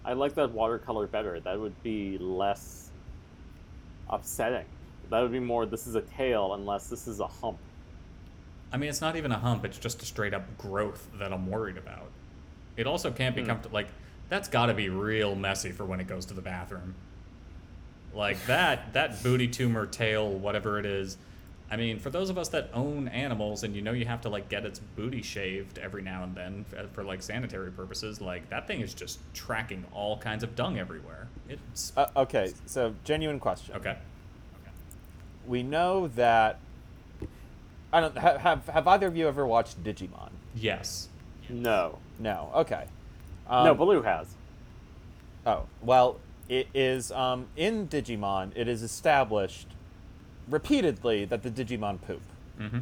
I like that watercolor better. That would be less upsetting. That would be more this is a tail unless this is a hump. I mean, it's not even a hump; it's just a straight up growth that I'm worried about. It also can't be hmm. comfortable. Like that's got to be real messy for when it goes to the bathroom. Like that that booty tumor tail, whatever it is. I mean, for those of us that own animals and you know you have to like get its booty shaved every now and then for, for like sanitary purposes, like that thing is just tracking all kinds of dung everywhere. It's Uh, okay, so genuine question. okay. Okay. We know that. I don't have, have have either of you ever watched Digimon? Yes. No. No. Okay. Um, no, Baloo has. Oh well, it is um, in Digimon. It is established repeatedly that the Digimon poop. Mm-hmm.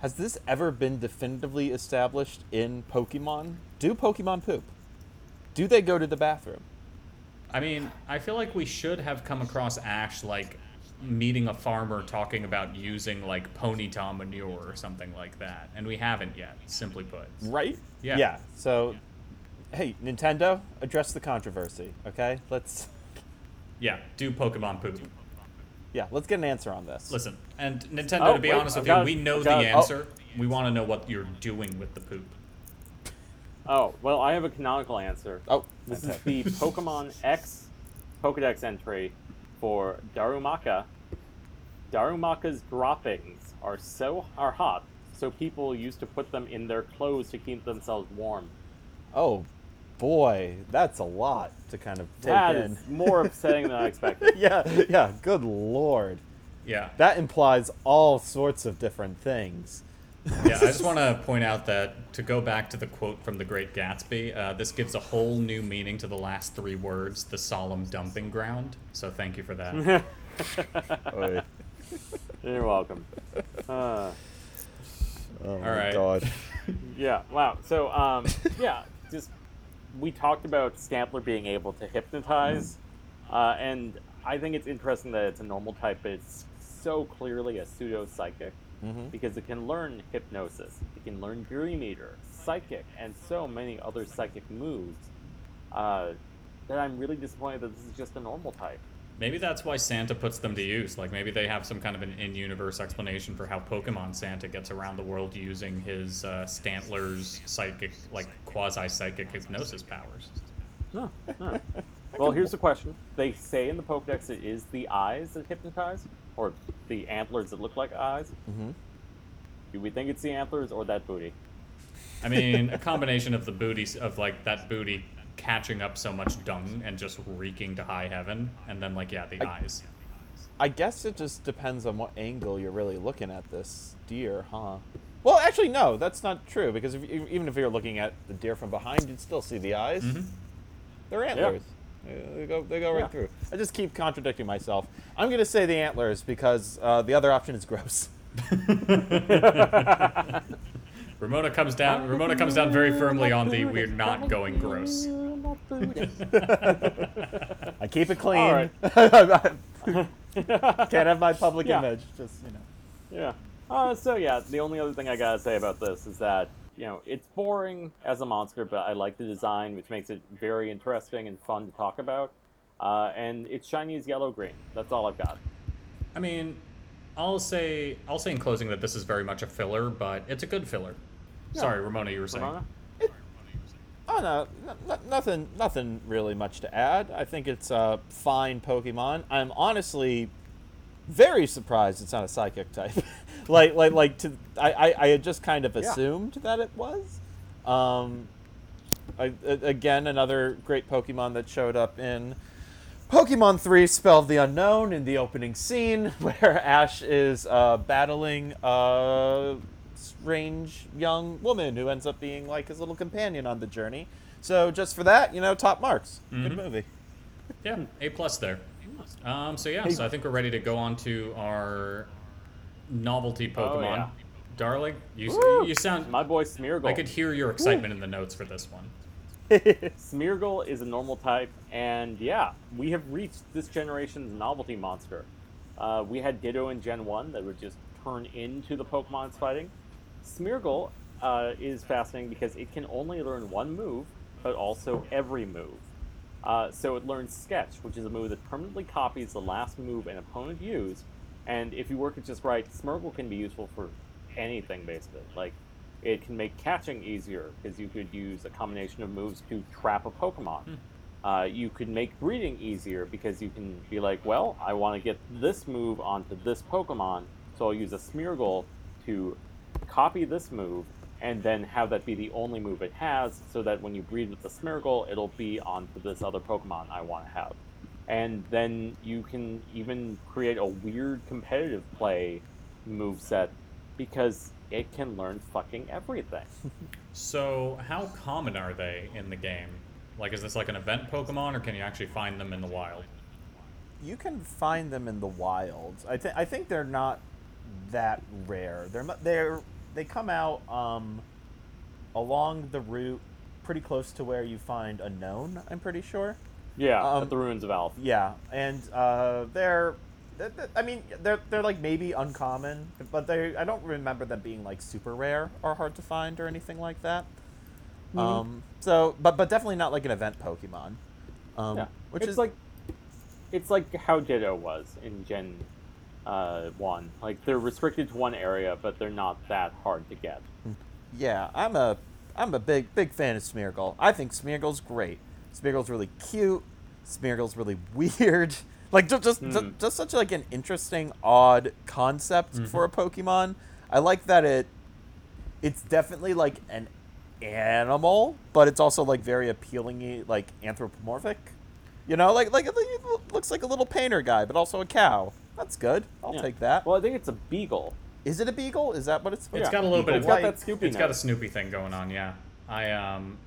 Has this ever been definitively established in Pokemon? Do Pokemon poop? Do they go to the bathroom? I mean, I feel like we should have come across Ash like meeting a farmer talking about using like ponytail manure or something like that, and we haven't yet. Simply put. Right? Yeah. Yeah. So, hey, Nintendo, address the controversy. Okay, let's Yeah, do Pokemon poop. Yeah, let's get an answer on this. Listen, and Nintendo, Oh, to be wait, honest I've with got you, it. we know I've the got it. Oh. answer. We want to know what you're doing with the poop. Oh, well, I have a canonical answer. Oh, This is the Pokemon X Pokedex entry for Darumaka. Darumaka's droppings are so are hot, so people used to put them in their clothes to keep themselves warm. Oh, boy, that's a lot to kind of take That in. is more upsetting than I expected. yeah, yeah. Good lord, Yeah. that implies all sorts of different things. yeah, I just want to point out that to go back to the quote from The Great Gatsby, uh, this gives a whole new meaning to the last three words, the solemn dumping ground. So thank you for that. Oy. You're welcome. Uh, Oh my right. god. yeah. Wow. So, um, yeah, just we talked about Stantler being able to hypnotize, uh, and I think it's interesting that it's a normal type, but it's so clearly a pseudo psychic Mhm. because it can learn hypnosis, it can learn Dream Eater, psychic, and so many other psychic moves. Uh, that I'm really disappointed that this is just a normal type. Maybe that's why Santa puts them to use. Like maybe they have some kind of an in-universe explanation for how Pokemon Santa gets around the world using his uh, Stantler's psychic, like quasi-psychic hypnosis powers. No, no. Well, here's the question. They say in the Pokedex it is the eyes that hypnotize, or the antlers that look like eyes. Mm-hmm. Do we think it's the antlers or that booty? I mean, a combination of the booty of like that booty catching up so much dung and just reeking to high heaven, and then like yeah, the I- eyes. I guess it just depends on what angle you're really looking at this deer, huh? Well, actually, no, that's not true because if, even if you're looking at the deer from behind, you'd still see the eyes. Mhm. They're antlers. Uh, They go, they go right Yeah. through. I just keep contradicting myself. I'm gonna say the antlers because uh, the other option is gross. Ramona comes down. Ramona comes down very firmly on the we're not going gross. I keep it clean. All right. Can't have my public Yeah. image. Just you know. Yeah. Uh, so yeah, the only other thing I gotta say about this is that you know it's boring as a monster, but I like the design, which makes it very interesting and fun to talk about. Uh, and it's shiny as yellow green. That's all I've got. I mean, I'll say I'll say in closing that this is very much a filler, but it's a good filler. Sorry, Ramona, you were saying. Ramona? Oh no, nothing, nothing really much to add. I think it's a fine Pokemon. I'm honestly very surprised it's not a psychic type. like, like, like to I, I, I had just kind of Yeah. assumed that it was. Um, I, again, another great Pokemon that showed up in Pokemon 3 Spell of the Unown in the opening scene, where Ash is uh, battling a strange young woman who ends up being like his little companion on the journey. So, just for that, you know, top marks. Good Mhm. movie. Yeah, A plus there. Um, so yeah, so I think we're ready to go on to our novelty Pokemon. Oh, yeah. Darling, you Woo! you sound. My boy Smeargle. I could hear your excitement in the notes for this one. Smeargle is a normal type, and yeah, we have reached this generation's novelty monster. Uh, we had Ditto in Gen 1 that would just turn into the Pokemon it's fighting. Smeargle uh, is fascinating because it can only learn one move, but also every move. Uh, so it learns Sketch, which is a move that permanently copies the last move an opponent used, and if you work it just right, Smeargle can be useful for anything basically. Like, it can make catching easier because you could use a combination of moves to trap a Pokemon. Uh, you could make breeding easier because you can be like, well, I want to get this move onto this Pokemon, so I'll use a Smeargle to copy this move and then have that be the only move it has, so that when you breed with the Smeargle, it'll be on this other Pokemon I want to have. And then you can even create a weird competitive play move set because it can learn fucking everything. So how common are they in the game? Like, is this like an event Pokemon, or can you actually find them in the wild? You can find them in the wild. I think I think they're not that rare. They're they're they come out um, along the route pretty close to where you find Unown. I'm pretty sure. Yeah, Um, at the Ruins of Alph. Yeah, and uh, they're, they're, they're- I mean, they're they're like maybe uncommon, but they I don't remember them being like super rare or hard to find or anything like that. Um, so, but but definitely not like an event Pokemon. Um, Yeah, which it's is like it's like how Ditto was in Gen uh, One. Like they're restricted to one area, but they're not that hard to get. Yeah, I'm a I'm a big big fan of Smeargle. I think Smeargle's great. Smeargle's really cute. Smeargle's really weird. Like just just, Hmm. just, just such like an interesting, odd concept for a Pokemon. I like that it it's definitely like an animal, but it's also like very appealing, like anthropomorphic. You know, like like it looks like a little painter guy, but also a cow. That's good. I'll Yeah. take that. Well, I think it's a beagle. Is it a beagle? Is that what it's? It's Yeah, got a little bit It's of got that Snoopy It's got a. Snoopy thing going on, yeah. I um,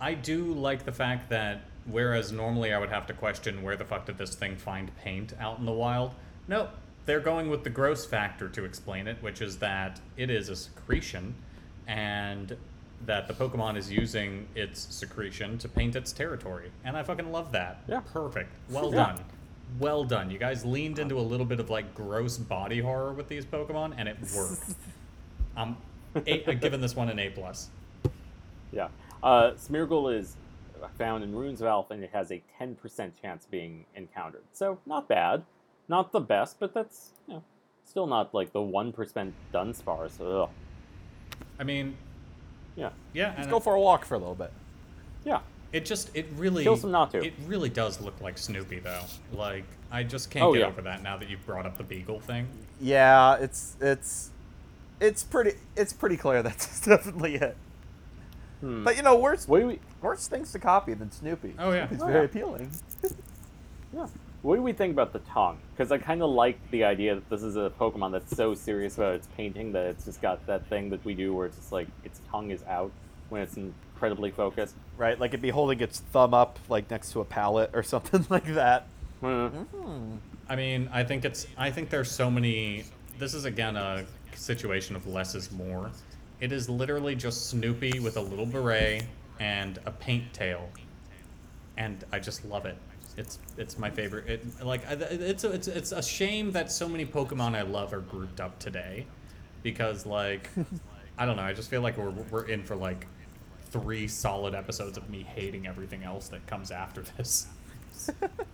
I do like the fact that whereas normally I would have to question where the fuck did this thing find paint out in the wild. Nope, they're going with the gross factor to explain it, which is that it is a secretion, and that the Pokemon is using its secretion to paint its territory, and I fucking love that. Yeah. perfect. Well Yeah. done. Well done. You guys leaned into a little bit of like gross body horror with these Pokemon, and it worked. I'm, a, I'm giving this one an A plus. Yeah. Uh, Smeargle is found in Ruins of Alph, and it has a 10% chance of being encountered. So not bad, not the best, but that's you know, still not like the one percent Dunsparce. So ugh. I mean, yeah, yeah. Let's and go for a walk for a little bit. yeah. It just it really Kill some Natu. It really does look like Snoopy though. Like I just can't Oh, get yeah. over that now that you've brought up the beagle thing. Yeah, it's it's it's pretty it's pretty clear that's definitely it. Hmm. But you know, worse What we? worse things to copy than Snoopy. Oh, yeah. it's Oh, very yeah. appealing. Yeah. What do we think about the tongue? Because I kind of like the idea that this is a Pokemon that's so serious about its painting that it's just got that thing that we do where it's just like its tongue is out when it's incredibly focused. Right, like it'd be holding its thumb up like next to a palette or something like that. Hmm. I mean, I think it's I think there's so many this is again a situation of less is more. It is literally just Snoopy with a little beret and a paint tail. And I just love it. It's it's my favorite. It like it's a, it's it's a shame that so many Pokemon I love are grouped up today because like I don't know, I just feel like we're we're in for like three solid episodes of me hating everything else that comes after this.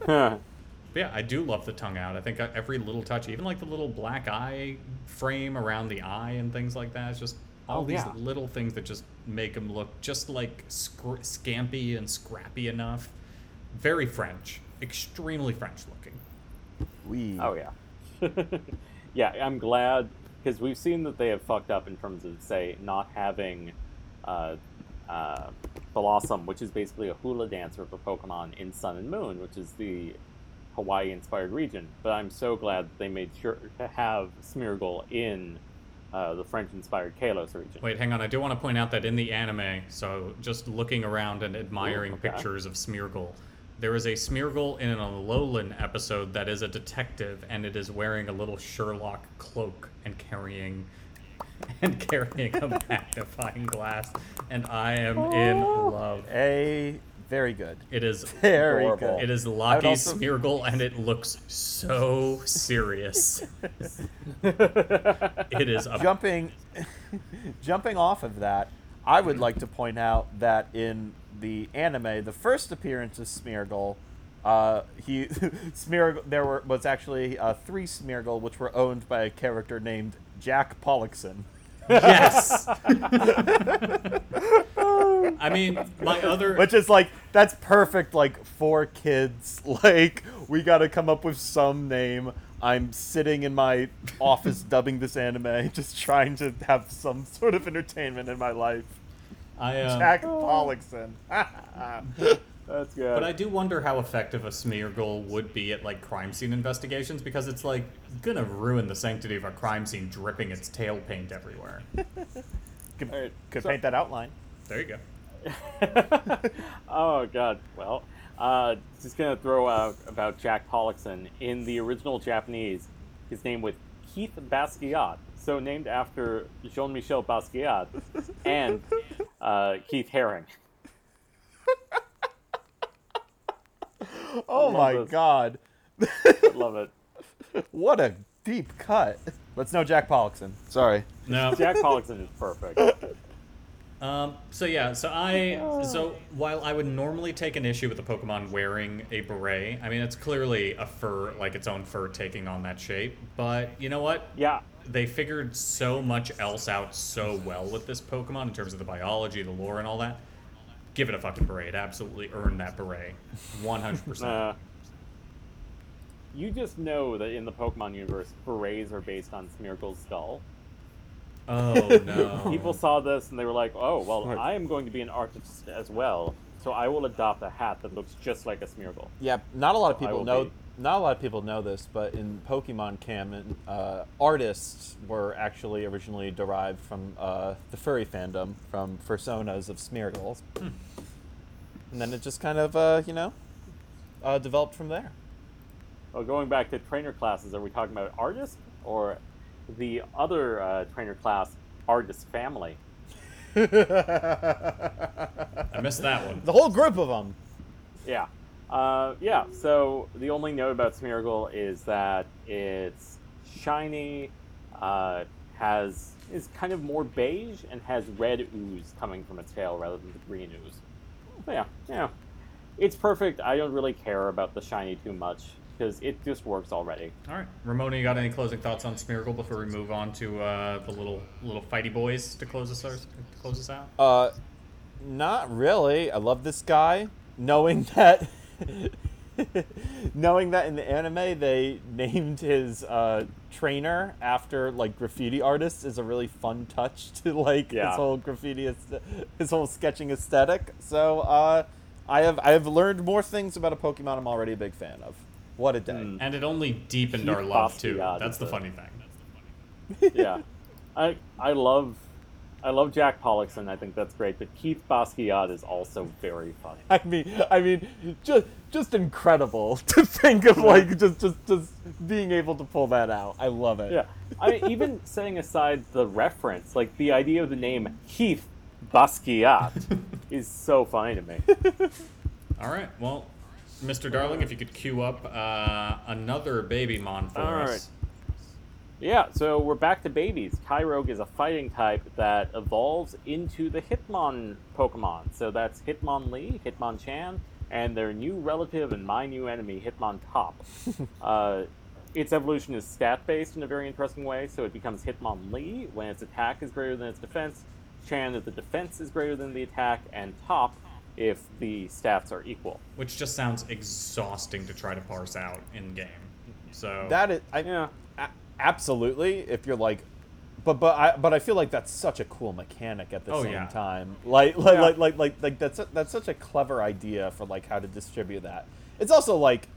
But yeah, I do love the tongue out. I think uh, every little touch, even like the little black eye frame around the eye and things like that, it's just all Oh, these yeah. little things that just make him look just like scr- scampy and scrappy enough. Very French, extremely French looking. We Oh yeah, yeah. I'm glad because we've seen that they have fucked up in terms of say not having uh, uh, Bellossom, which is basically a hula dancer for Pokemon in Sun and Moon, which is the Hawaii-inspired region. But I'm so glad that they made sure to have Smeargle in uh, the French-inspired Kalos region. Wait, hang on. I do want to point out that in the anime, so just looking around and admiring Ooh, okay. pictures of Smeargle, there is a Smeargle in an Alolan episode that is a detective, and it is wearing a little Sherlock cloak and carrying and carrying a magnifying glass, and I am in love. a very good. It is Very Adorable. good. it is I Lucky also- Smeargle, and it looks so serious. it is a jumping jumping off of that, I would like to point out that in the anime, the first appearance of Smeargle, uh, he Smeargle there were was actually uh, three Smeargle, which were owned by a character named Jack Pollockson. Yes. I mean, my other Which is like that's perfect like for kids. Like we got to come up with some name. I'm sitting in my office dubbing this anime, just trying to have some sort of entertainment in my life. I um, Jack Pollockson. That's good. But I do wonder how effective a Smeargle would be at like crime scene investigations because it's like gonna ruin the sanctity of a crime scene dripping its tail paint everywhere. could Alright, could so- paint that outline. There you go. oh god. Well, uh, just gonna throw out about Jack Pollockson in the original Japanese. His name was Keith Basquiat, so named after Jean-Michel Basquiat and uh, Keith Haring. Oh love my this. god. Love it. What a deep cut. Let's know Jack Pollockson. Sorry. No. Jack Pollockson is perfect. Um, so yeah, so I so while I would normally take an issue with the Pokemon wearing a beret, I mean it's clearly a fur, like its own fur taking on that shape. But you know what? Yeah. They figured so much else out so well with this Pokemon in terms of the biology, the lore, and all that. Give it a fucking beret. It absolutely earned that beret, one hundred percent. Uh, you just know that in the Pokemon universe, berets are based on Smeargle's skull. Oh no! People saw this and they were like, "Oh, well, I am going to be an artist as well, so I will adopt a hat that looks just like a Smeargle." Yeah, not a lot of I people will know. be. Not a lot of people know this, but in Pokemon canon, uh, artists were actually originally derived from uh, the furry fandom, from personas of Smeargles, and then it just kind of, uh, you know, uh, developed from there. Well, going back to trainer classes, are we talking about artist or the other uh, trainer class, artist family? I missed that one. The whole group of them. Yeah. Uh, yeah, so the only note about Smeargle is that it's shiny, uh, has is kind of more beige, and has red ooze coming from its tail rather than the green ooze. So yeah, yeah, it's perfect. I don't really care about the shiny too much because it just works already. All right, Ramona, you got any closing thoughts on Smeargle before we move on to uh, the little little fighty boys to close us to close us out? Uh, not really. I love this guy. Knowing that, knowing that in the anime they named his uh, trainer after like graffiti artists is a really fun touch to like Yeah. his whole graffiti, his whole sketching aesthetic. So uh, I have I have learned more things about a Pokemon I'm already a big fan of. What a day! Mm. And it only deepened Keith our love too. Basquiat That's is the the- funny thing. yeah, I I love I love Jack Pollockson. I think that's great, but Keith Basquiat is also very funny. I mean, I mean, just just incredible to think of like just just just being able to pull that out. I love it. Yeah, I even setting aside the reference, like the idea of the name Keith Basquiat is so funny to me. All right, well, Mr. Darling, if you could cue up uh, another baby mon for All us. right. Yeah, so we're back to babies. Tyrogue is a fighting type that evolves into the Hitmon Pokemon. So that's Hitmonlee, Hitmonchan, and their new relative and my new enemy, Hitmontop. uh, its evolution is stat based in a very interesting way. So it becomes Hitmonlee when its attack is greater than its defense, Chan if the defense is greater than the attack, and Top if the stats are equal. Which just sounds exhausting to try to parse out in game. So That is, I, Yeah. A- absolutely. If you're like, but but I but I feel like that's such a cool mechanic at the Oh, same yeah. time. Like like, Yeah. like like like like that's a, that's such a clever idea for like how to distribute that. It's also like,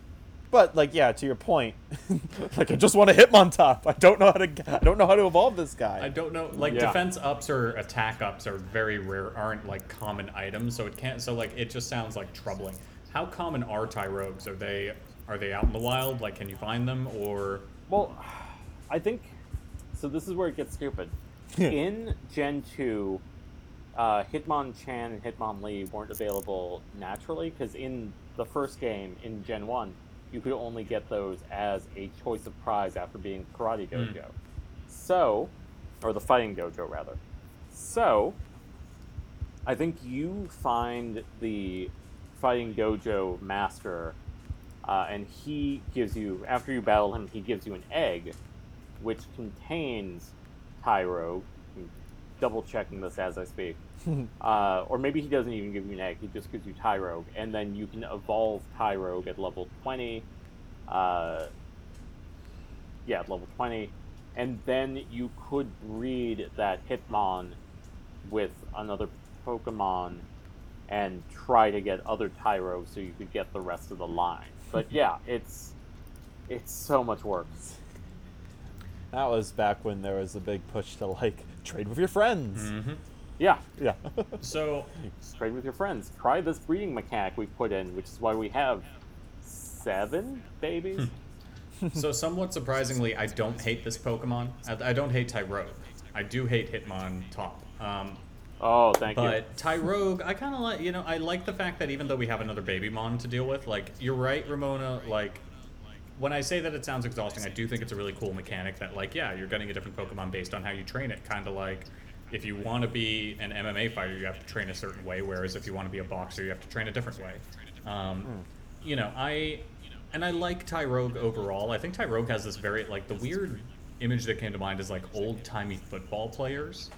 but like yeah, to your point, like I just want to hit him on top. I don't know how to I don't know how to evolve this guy. I don't know. Like Yeah. defense ups or attack ups are very rare. Aren't like common items, so it can't. So like it just sounds like troubling. How common are Tyrogues? Are they are they out in the wild? Like, can you find them or? Well, I think so. This is where it gets stupid. In Gen two, uh, Hitmonchan and Hitmonlee weren't available naturally because in the first game in Gen one, you could only get those as a choice of prize after being Karate Dojo. So, or the Fighting Dojo rather. So, I think you find the Fighting Dojo master uh, and he gives you after you battle him he gives you an egg which contains Tyro. I'm double checking this as I speak. Uh, or maybe he doesn't even give you an egg he just gives you Tyrogue and then you can evolve Tyrogue at level 20 uh, yeah at level 20 and then you could breed that Hitmon with another Pokemon and try to get other Tyro so you could get the rest of the line. But yeah, it's it's so much work. That was back when there was a big push to like trade with your friends. Mm-hmm. Yeah, Yeah. So trade with your friends. Try this breeding mechanic we've put in, which is why we have seven babies. so somewhat surprisingly, I don't hate this Pokemon. I, I don't hate Tyrogue. I do hate Hitmontop. Um, oh, thank you. But Tyrogue, I kind of like, you know, I like the fact that even though we have another baby mon to deal with, like, you're right, Ramona, like, when I say that it sounds exhausting, I do think it's a really cool mechanic that, like, yeah, you're getting a different Pokemon based on how you train it. Kind of like if you want to be an MMA fighter, you have to train a certain way, whereas if you want to be a boxer, you have to train a different way. Um, You know, I. And I like Tyrogue overall. I think Tyrogue has this very, like, the weird image that came to mind is, like, old timey football players.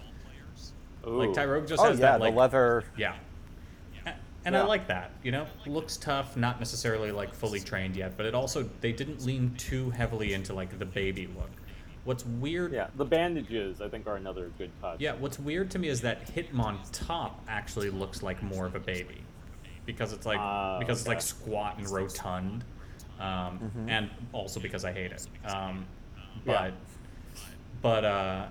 Like, Tyrogue just oh has yeah, that, like, the leather. yeah. And I like that, you know? Looks tough, not necessarily like fully trained yet, but it also they didn't lean too heavily into like the baby look. What's weird Yeah, the bandages I think are another good touch. Yeah, what's weird to me is that Hitmon top actually looks like more of a baby. Because it's like Ah, because it's like squat and rotund. Um, and also because I hate it. Um, Yeah. but but uh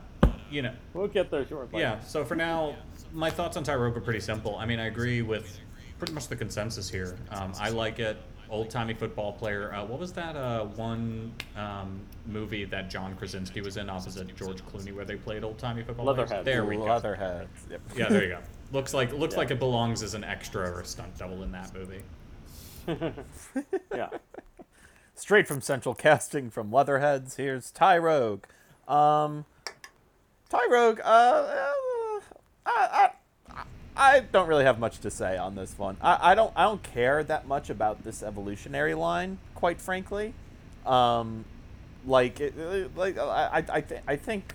you know We'll get there shortly. yeah, so for now, my thoughts on Tyrogue are pretty simple. I mean, I agree with pretty much the consensus here. Um, I like it. Old timey football player. Uh, what was that uh, one um, movie that John Krasinski was in opposite George Clooney where they played old timey football players? Leatherhead. There we go. Leatherheads. Yep. Yeah, there you go. Looks like looks Yeah. like it belongs as an extra or a stunt double in that movie. yeah. Straight from Central Casting from Leatherheads, here's Tyrogue. Um, Tyrogue, uh, uh, I, I, I don't really have much to say on this one. I, I don't I don't care that much about this evolutionary line, quite frankly. Um, like it, uh, like I I I, th- I think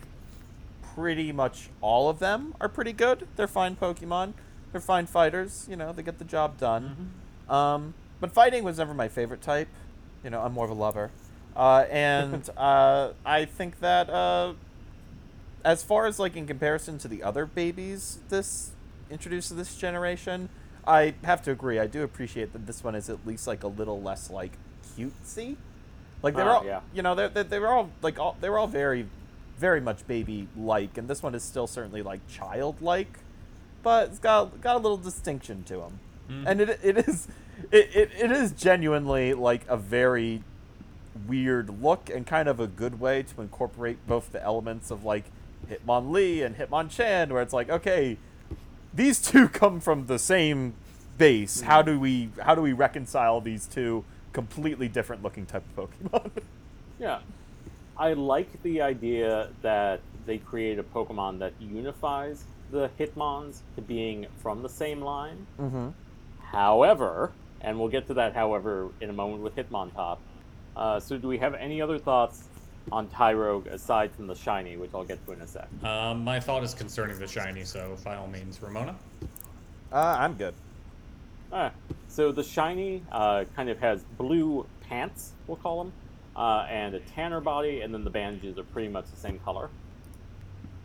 pretty much all of them are pretty good. They're fine Pokemon. They're fine fighters. You know, they get the job done. Um, but fighting was never my favorite type. You know, I'm more of a lover. Uh, and uh, I think that uh, as far as like in comparison to the other babies this introduced to this generation, I have to agree. I do appreciate that this one is at least like a little less like cutesy. Like they're Ah, all, yeah. you know, they're, they're they're all like all they were all very, very much baby like, and this one is still certainly like childlike, but it's got got a little distinction to them, and it it is it, it, it is genuinely like a very weird look and kind of a good way to incorporate both the elements of like Hitmonlee and Hitmonchan, where it's like, okay, these two come from the same base. How do we how do we reconcile these two completely different looking type of Pokemon? Yeah. I like the idea that they create a Pokemon that unifies the Hitmons to being from the same line. mm-hmm. However, and we'll get to that however in a moment with Hitmontop. Uh, so do we have any other thoughts on Tyrogue aside from the shiny, which I'll get to in a sec? Um, my thought is concerning the shiny, so by all means, Ramona. Uh, I'm good. Alright, so the shiny uh, kind of has blue pants, we'll call them, uh, and a tanner body, and then the bandages are pretty much the same color.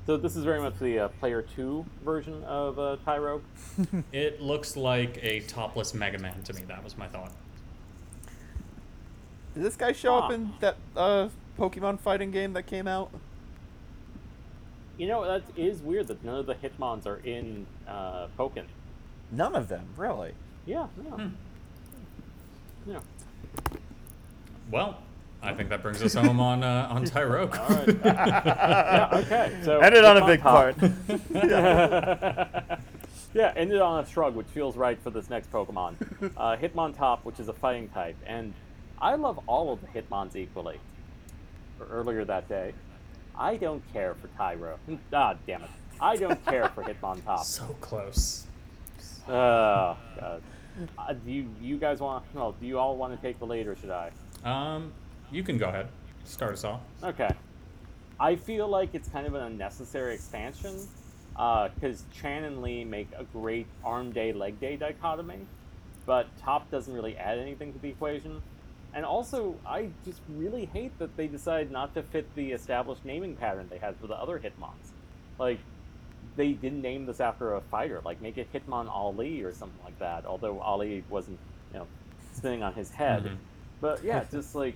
So this is very much the uh, player two version of uh, Tyrogue. It looks like a topless Mega Man to me. That was my thought. Did this guy show up in that uh, Pokemon fighting game that came out? You know, that is weird that none of the Hitmons are in uh, Pokken. None of them, really. Yeah, yeah. Hmm. Yeah. Well, I think that brings us home on uh, on Tyrogue. All right. yeah, okay. So Ended on a big Hitmontop. part. Yeah, ended on a shrug, which feels right for this next Pokemon. Uh, Hitmontop, which is a fighting type, and I love all of the Hitmons equally. Or Earlier that day, I don't care for Tyro. Ah, damn it. I don't care for Hitmontop. so close. Oh, God. Uh, do you, you guys want? Well, do you all want to take the lead, or should I? Um, you can go ahead. Start us off. Okay. I feel like it's kind of an unnecessary expansion because Chan and Lee make a great arm day, leg day dichotomy, but Top doesn't really add anything to the equation. And also, I just really hate that they decided not to fit the established naming pattern they had for the other Hitmons. Like, they didn't name this after a fighter. Like, make it Hitmon Ali or something like that. Although Ali wasn't, you know, spinning on his head. Mhm. But yeah, just like,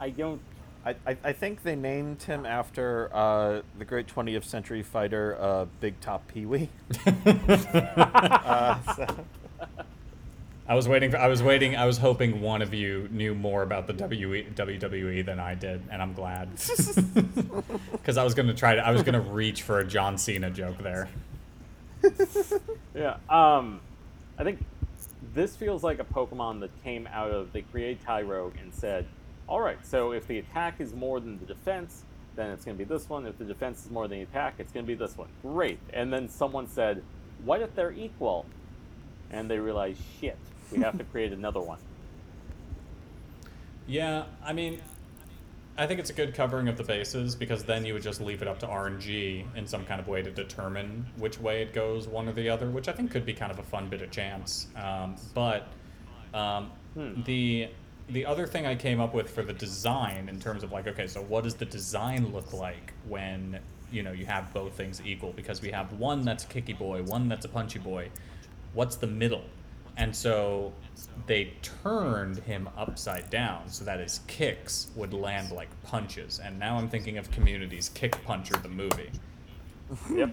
I don't I, I, I think they named him after uh, the great 20th century fighter, uh, Big Top Pee Wee. uh, so- I was waiting. For, I was waiting. I was hoping one of you knew more about the WWE, WWE than I did, and I'm glad. Because I was gonna try to. I was gonna reach for a John Cena joke there. Yeah. Um, I think this feels like a Pokemon that came out of they created Tyrogue and said, "All right, so if the attack is more than the defense, then it's going to be this one. If the defense is more than the attack, it's going to be this one. Great." And then someone said, "What if they're equal?" And they realized, "Shit, we have to create another one." Yeah, I mean, I think it's a good covering of the bases because then you would just leave it up to RNG in some kind of way to determine which way it goes, one or the other, which I think could be kind of a fun bit of chance. Um, but um, Hmm. the the other thing I came up with for the design in terms of like, okay, so what does the design look like when you know you have both things equal? Because we have one that's a kicky boy, one that's a punchy boy. What's the middle? And so they turned him upside down so that his kicks would land like punches. And now I'm thinking of Community's Kick Puncher, the movie. yep.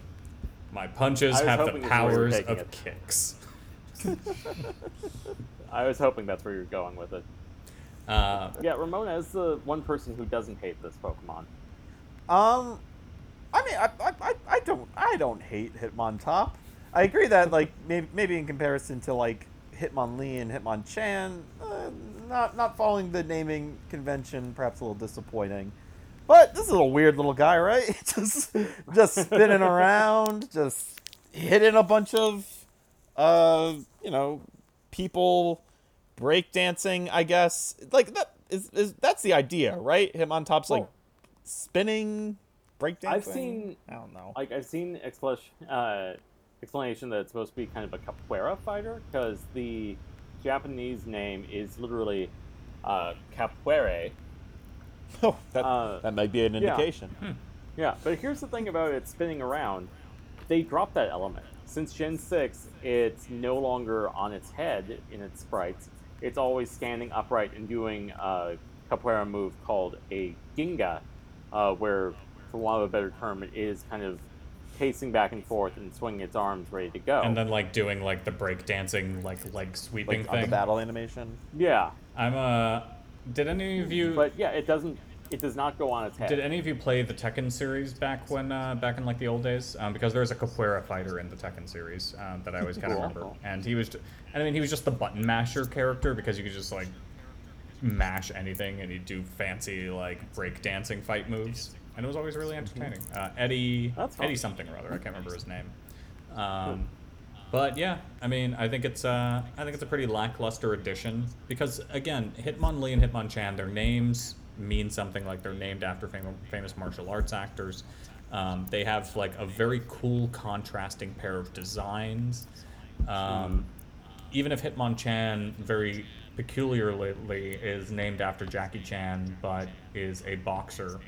My punches have the hoping this is where you were powers of it. kicks. I was hoping that's where you're going with it. Uh, Yeah, Ramona is the one person who doesn't hate this Pokemon. Um, I mean, I, I, I- I don't, I don't hate Hitmontop. I agree that like maybe, maybe in comparison to like Hitmonlee and Hitmonchan, uh, not not following the naming convention, perhaps a little disappointing. But this is a little weird little guy, right? just just spinning around, just hitting a bunch of uh, you know, people breakdancing. I guess like that is, is that's the idea, right? Hitmontop's like Well- spinning, breakdancing. I've seen I don't know. like I've seen expl- uh, explanation that it's supposed to be kind of a capoeira fighter because the Japanese name is literally uh, capoeira. Oh, that uh, that might be an yeah. indication. Yeah, but here's the thing about it spinning around. They dropped that element. Since Gen 6, it's no longer on its head in its sprites. It's always standing upright and doing a capoeira move called a ginga, uh, where, for want of a better term, it is kind of pacing back and forth and swinging its arms ready to go. And then like doing like the break dancing like leg sweeping Like on the battle animation. yeah, I'm uh did any of you but yeah, it doesn't. It does not go on its head. did any of you play the Tekken series back when uh, back in like the old days? Um, because was a capoeira fighter in the Tekken series um, that I always kind of Cool. remember, and he was, and I mean he was just the button masher character because you could just like mash anything and he'd do fancy like break dancing fight moves, and it was always really entertaining. Uh, Eddie. Eddie something or other, I can't remember his name. Um, but yeah, I mean, I think it's uh, I think it's a pretty lackluster addition because again, Hitmonlee and Hitmonchan, their names mean something like they're named after fam- famous martial arts actors. Um, they have like a very cool contrasting pair of designs. Um, even if Hitmonchan very peculiarly is named after Jackie Chan, but is a boxer,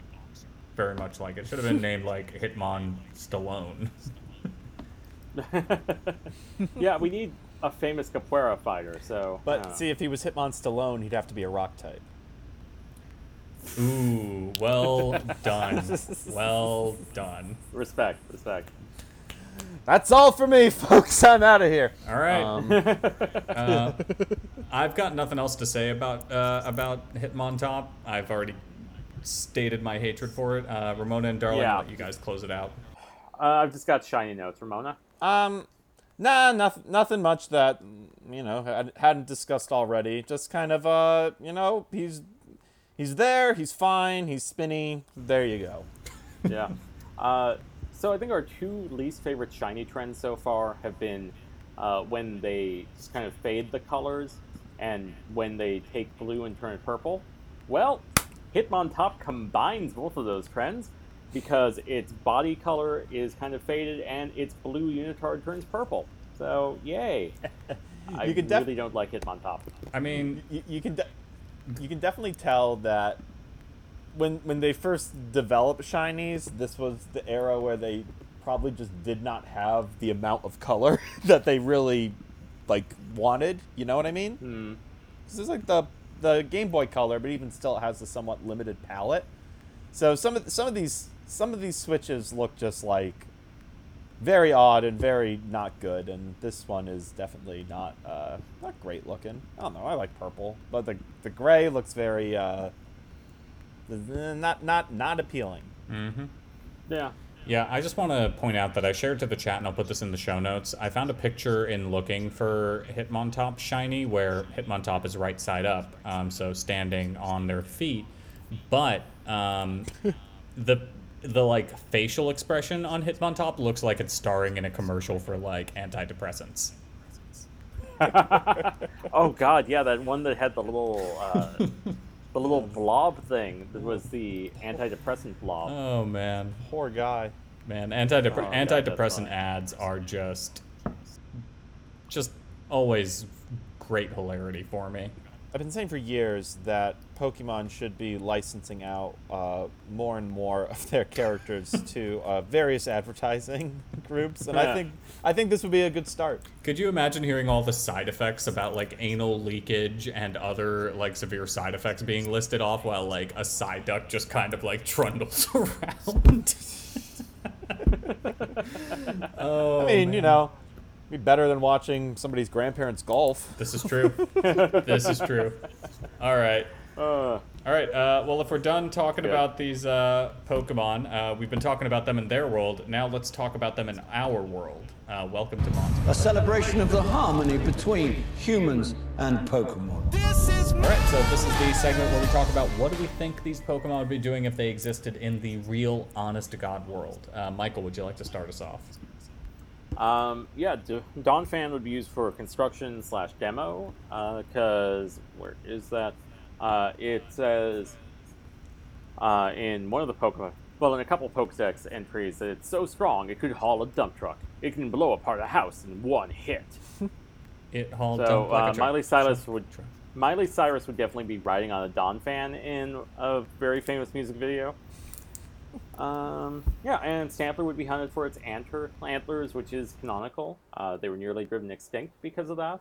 very much like it should have been named like Hitmon Stallone. yeah, we need a famous capoeira fighter. So, But uh, see, if he was Hitmon Stallone, he'd have to be a rock type. Ooh, well done. well done. respect, respect. That's all for me, folks. I'm out of here. All right. Um, uh, I've got nothing else to say about uh, about Hitmontop. I've already stated my hatred for it. Uh, Ramona and Darling, Yeah. I'll let you guys close it out. Uh, I've just got shiny notes, Ramona. Um, nah, nothing, nothing much that you know had- hadn't discussed already. Just kind of uh, you know, he's he's there, he's fine, he's spinny. There you go. yeah. Uh, so I think our two least favorite shiny trends so far have been uh, when they just kind of fade the colors and when they take blue and turn it purple. Well, Hitmontop combines both of those trends because its body color is kind of faded and its blue unitard turns purple. So, yay. I You could def- really don't like Hitmontop. I mean, You, you can de- you can definitely tell that when when they first developed shinies, this was the era where they probably just did not have the amount of color that they really like wanted. You know what I mean? Hmm. This is like the the Game Boy Color, but even still, it has a somewhat limited palette. So some of some of these some of these switches look just like very odd and very not good, and this one is definitely not uh, not great looking. I don't know. I like purple, but the the gray looks very uh, not not not appealing. mm-hmm. Yeah. Yeah, I just want to point out that I shared to the chat, and I'll put this in the show notes. I found a picture in looking for Hitmontop shiny where Hitmontop is right side up, um, so standing on their feet, but um, the the like facial expression on Hitmontop looks like it's starring in a commercial for like antidepressants. oh God, yeah, that one that had the little uh, the little mm. blob thing that was the antidepressant blob. Oh man, Poor guy. man, antidepre- Oh, antidepressant funny. ads are just just always great hilarity for me. I've been saying for years that Pokemon should be licensing out uh, more and more of their characters to uh, various advertising groups, and I think I think this would be a good start. Could you imagine hearing all the side effects about like anal leakage and other like severe side effects being listed off while like a Psyduck just kind of like trundles around? oh, I mean, you know, be better than watching somebody's grandparents golf. This is true. this is true. All right. Uh, All right. Uh, well, if we're done talking Yeah. about these uh, Pokemon, uh, we've been talking about them in their world. Now let's talk about them in our world. Uh, welcome to Monster. a celebration of the harmony between humans and Pokemon. this All right, so this is the segment where we talk about what do we think these Pokemon would be doing if they existed in the real, honest-to-God world. Uh, Michael, would you like to start us off? Um, yeah, D- Fan would be used for construction slash demo, because where is that? Uh, it says uh, in one of the Pokemon, well, in a couple Pokedex entries, that it's so strong it could haul a dump truck. It can blow apart a house in one hit. It hauled So dump like a uh, truck. Miley Cyrus would Miley Cyrus would definitely be riding on a Donphan in a very famous music video. Um, yeah, and Stantler would be hunted for its antler, antlers, which is canonical. Uh, they were nearly driven extinct because of that.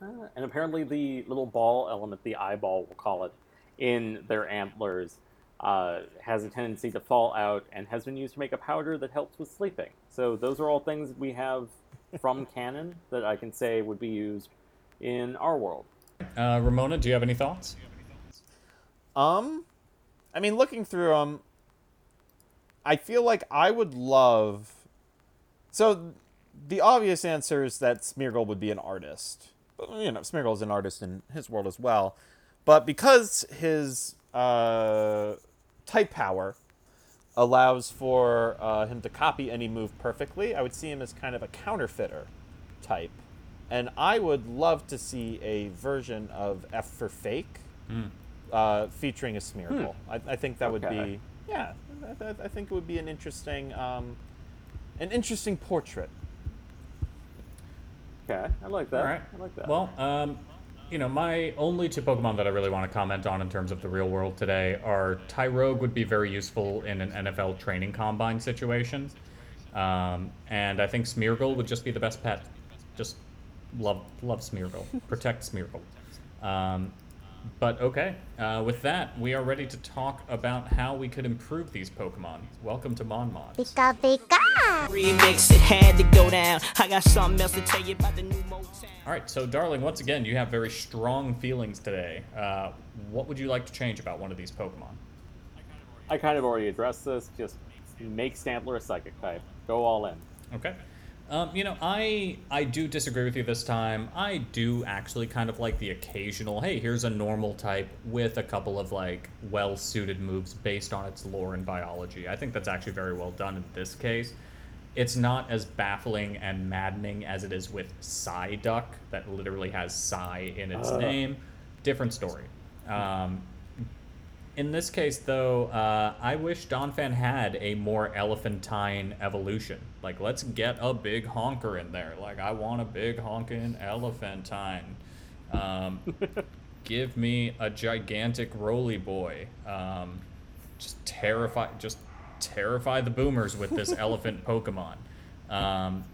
Uh, and apparently, the little ball element, the eyeball, we'll call it, in their antlers, uh, has a tendency to fall out and has been used to make a powder that helps with sleeping. So, those are all things we have from canon that I can say would be used in our world. Uh, Ramona, do you have any thoughts? Um, I mean, looking through them, I feel like I would love. So, the obvious answer is that Smeargle would be an artist. But, you know, Smeargle's an artist in his world as well. But because his uh, type power allows for uh, him to copy any move perfectly, I would see him as kind of a counterfeiter type. And I would love to see a version of F for Fake uh, featuring a Smeargle. I, I think that would be, yeah, I, I- I think it would be an interesting, um, an interesting portrait. Okay, I like that. All right. I like that. Well, um, you know, my only two Pokemon that I really want to comment on in terms of the real world today are Tyrogue would be very useful in an NFL training combine situation, um, and I think Smeargle would just be the best pet. Just love love Smeargle, protect Smeargle. Um, but okay, uh, with that, we are ready to talk about how we could improve these Pokemon. Welcome to Mon Mods. Pika pika. Remix, it had to go down. I got something else to tell you about the new Motown. All right, so darling, once again, you have very strong feelings today. Uh, what would you like to change about one of these Pokemon? I kind of already addressed this. Just make Stantler a psychic type. Go all in. Okay. Um, you know, I I do disagree with you this time. I do actually kind of like the occasional, hey, here's a normal type with a couple of like well-suited moves based on its lore and biology. I think that's actually very well done in this case. It's not as baffling and maddening as it is with Psyduck, that literally has Psy in its name. Different story. Um, in this case, though, uh, I wish Donphan had a more elephantine evolution. Like, let's get a big honker in there. Like, I want a big honking elephantine. Um, give me a gigantic roly boy. Um, just terrify, just terrify the boomers with this elephant Pokemon. Um,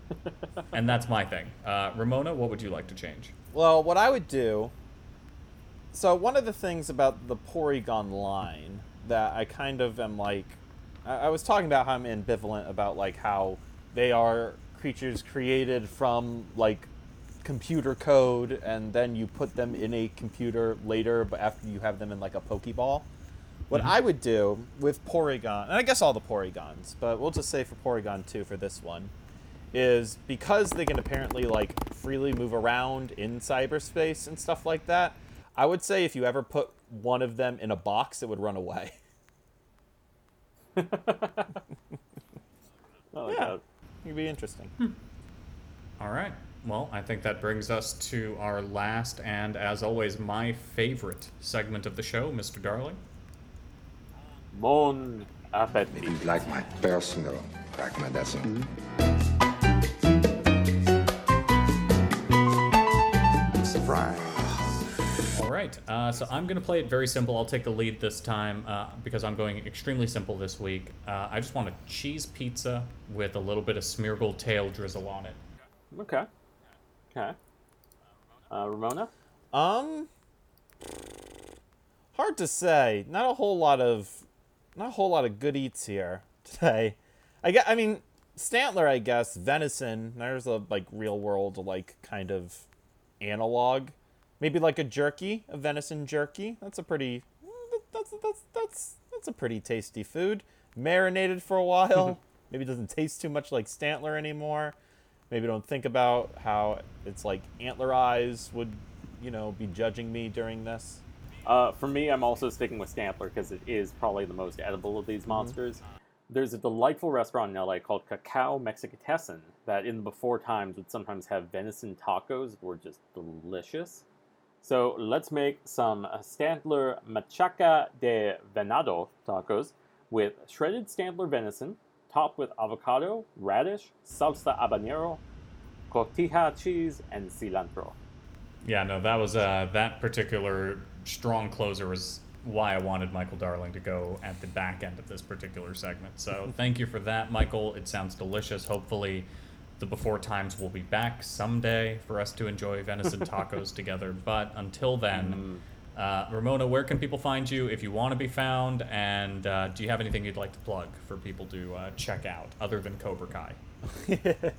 and that's my thing. Uh, Ramona, what would you like to change? Well, what I would do. So one of the things about the Porygon line that I kind of am like, I, I was talking about how I'm ambivalent about like how they are creatures created from like computer code, and then you put them in a computer later, but after you have them in like a Pokeball. What mm-hmm. I would do with Porygon, and I guess all the Porygons, but we'll just say for Porygon 2 for this one, is because they can apparently like freely move around in cyberspace and stuff like that. I would say if you ever put one of them in a box, it would run away. I like Yeah. that. It'd be interesting. Hmm. All right. Well, I think that brings us to our last and, as always, my favorite segment of the show, Mr. Darling. Mon appetit. You'd like my personal recommendation. Surprise. Mm-hmm. Right. Uh, so I'm going to play it very simple. I'll take the lead this time uh, because I'm going extremely simple this week. Uh, I just want a cheese pizza with a little bit of Smeargle tail drizzle on it. Okay. Okay. Uh, Ramona? Um, hard to say. Not a whole lot of, not a whole lot of good eats here today. I get. I mean, Stantler. I guess venison. There's a like real world like kind of analog. Maybe like a jerky, a venison jerky. That's a pretty. That's that's that's that's a pretty tasty food. Marinated for a while. Maybe doesn't taste too much like Stantler anymore. Maybe don't think about how it's like antler eyes would, you know, be judging me during this. Uh, for me, I'm also sticking with Stantler because it is probably the most edible of these monsters. there's a delightful restaurant in LA called Cacao Mexicatessen that in the before times would sometimes have venison tacos that were just delicious. So let's make some Stantler Machaca de Venado tacos with shredded Stantler venison, topped with avocado, radish, salsa habanero, cotija cheese, and cilantro. Yeah, no, that was uh, that particular strong closer was why I wanted Michael Darling to go at the back end of this particular segment. So thank you for that, Michael. It sounds delicious. Hopefully, the before times will be back someday for us to enjoy venison tacos together. But until then, uh, Ramona, where can people find you if you want to be found? And uh, do you have anything you'd like to plug for people to uh, check out other than Cobra Kai?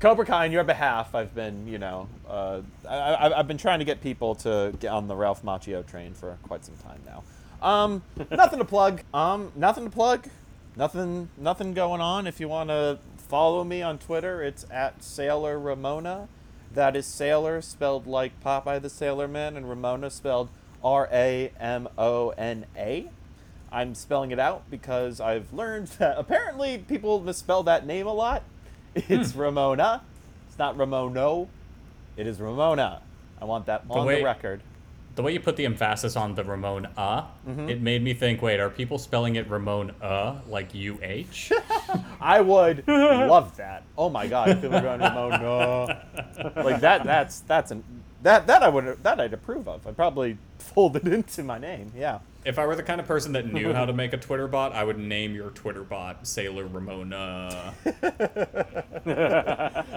Cobra Kai, on your behalf, I've been, you know, uh, I, I, I've been trying to get people to get on the Ralph Macchio train for quite some time now. Um, nothing to plug. Um, nothing to plug. Nothing, nothing going on. If you want to follow me on Twitter, it's at Sailor Ramona. That is Sailor spelled like Popeye the Sailor Man, and Ramona spelled R A M O N A. I'm spelling it out because I've learned that apparently people misspell that name a lot. It's hmm. Ramona. It's not Ramono. It is Ramona. I want that on the record. The way you put the emphasis on the Ramon uh, it made me think, wait, are people spelling it Ramon uh like U H? I would love that. Oh my god, if people were going Ramona. Like that that's that's an that that I would that I'd approve of. I'd probably fold it into my name. Yeah. if I were the kind of person that knew how to make a Twitter bot, I would name your Twitter bot Sailor Ramona.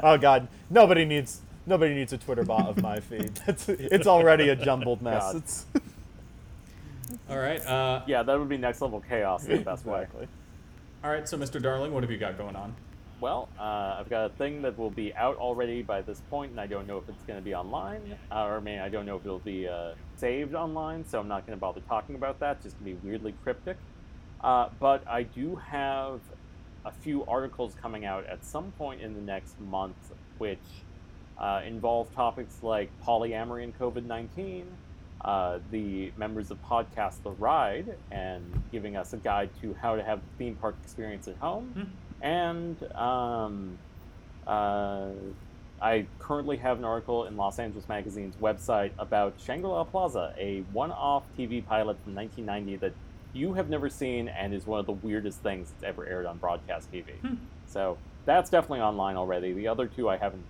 Oh god, nobody needs nobody needs a Twitter bot of my feed. That's, it's already a jumbled mess. It's All right, uh, Yeah, that would be next level chaos in the best way. exactly. all right. So, Mr. Darling, what have you got going on? Well, uh, I've got a thing that will be out already by this point, and I don't know if it's going to be online, uh, or I mean, I don't know if it'll be uh, saved online, so I'm not going to bother talking about that. Just going to be weirdly cryptic. Uh, but I do have a few articles coming out at some point in the next month, which uh, involve topics like polyamory and COVID 19, uh, the members of podcast The Ride, and giving us a guide to how to have a theme park experience at home. And um, uh, I currently have an article in Los Angeles Magazine's website about Shangri La Plaza, a one off TV pilot from 1990 that you have never seen and is one of the weirdest things that's ever aired on broadcast TV. So that's definitely online already. The other two I haven't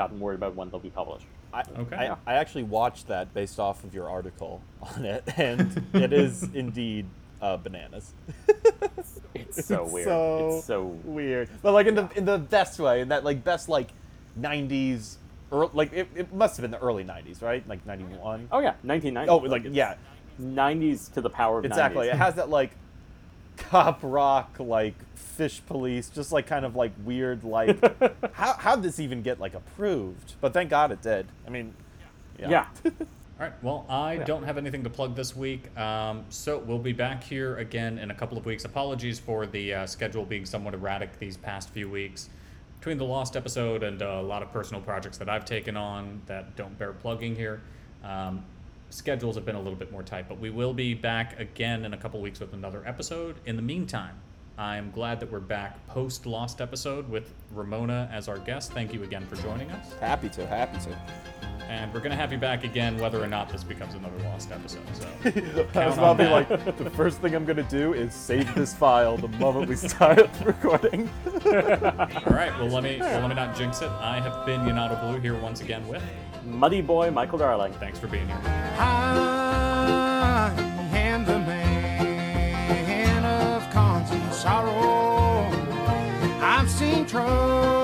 gotten worried about when they'll be published. I, Okay. I, I actually watched that based off of your article on it, and it is indeed uh, bananas. It's so It's weird. So it's so weird, but like in the in the best way, in that like best like '90s, or like it, it must have been the early '90s, right? Like '91. Oh yeah, 1990. Oh, like yeah, 90s to the power of exactly. 90s. It has that like cop rock, like fish police, just like kind of like weird, like how how did this even get like approved? But thank God it did. I mean, yeah. All right. Well, I don't have anything to plug this week, um, so we'll be back here again in a couple of weeks. Apologies for the uh, schedule being somewhat erratic these past few weeks. Between the lost episode and uh, a lot of personal projects that I've taken on that don't bear plugging here, um, schedules have been a little bit more tight. But we will be back again in a couple weeks with another episode. In the meantime, I'm glad that we're back post lost episode with Ramona as our guest. Thank you again for joining us. happy to, happy to. And we're gonna have you back again, whether or not this becomes another lost episode. So I was about to be that. like, the first thing I'm gonna do is save this file the moment we start recording. All right. Well, let me well, let me not jinx it. I have been Yanato Blue here once again with. Muddy boy Michael Darling. Thanks for being here. I I've seen trouble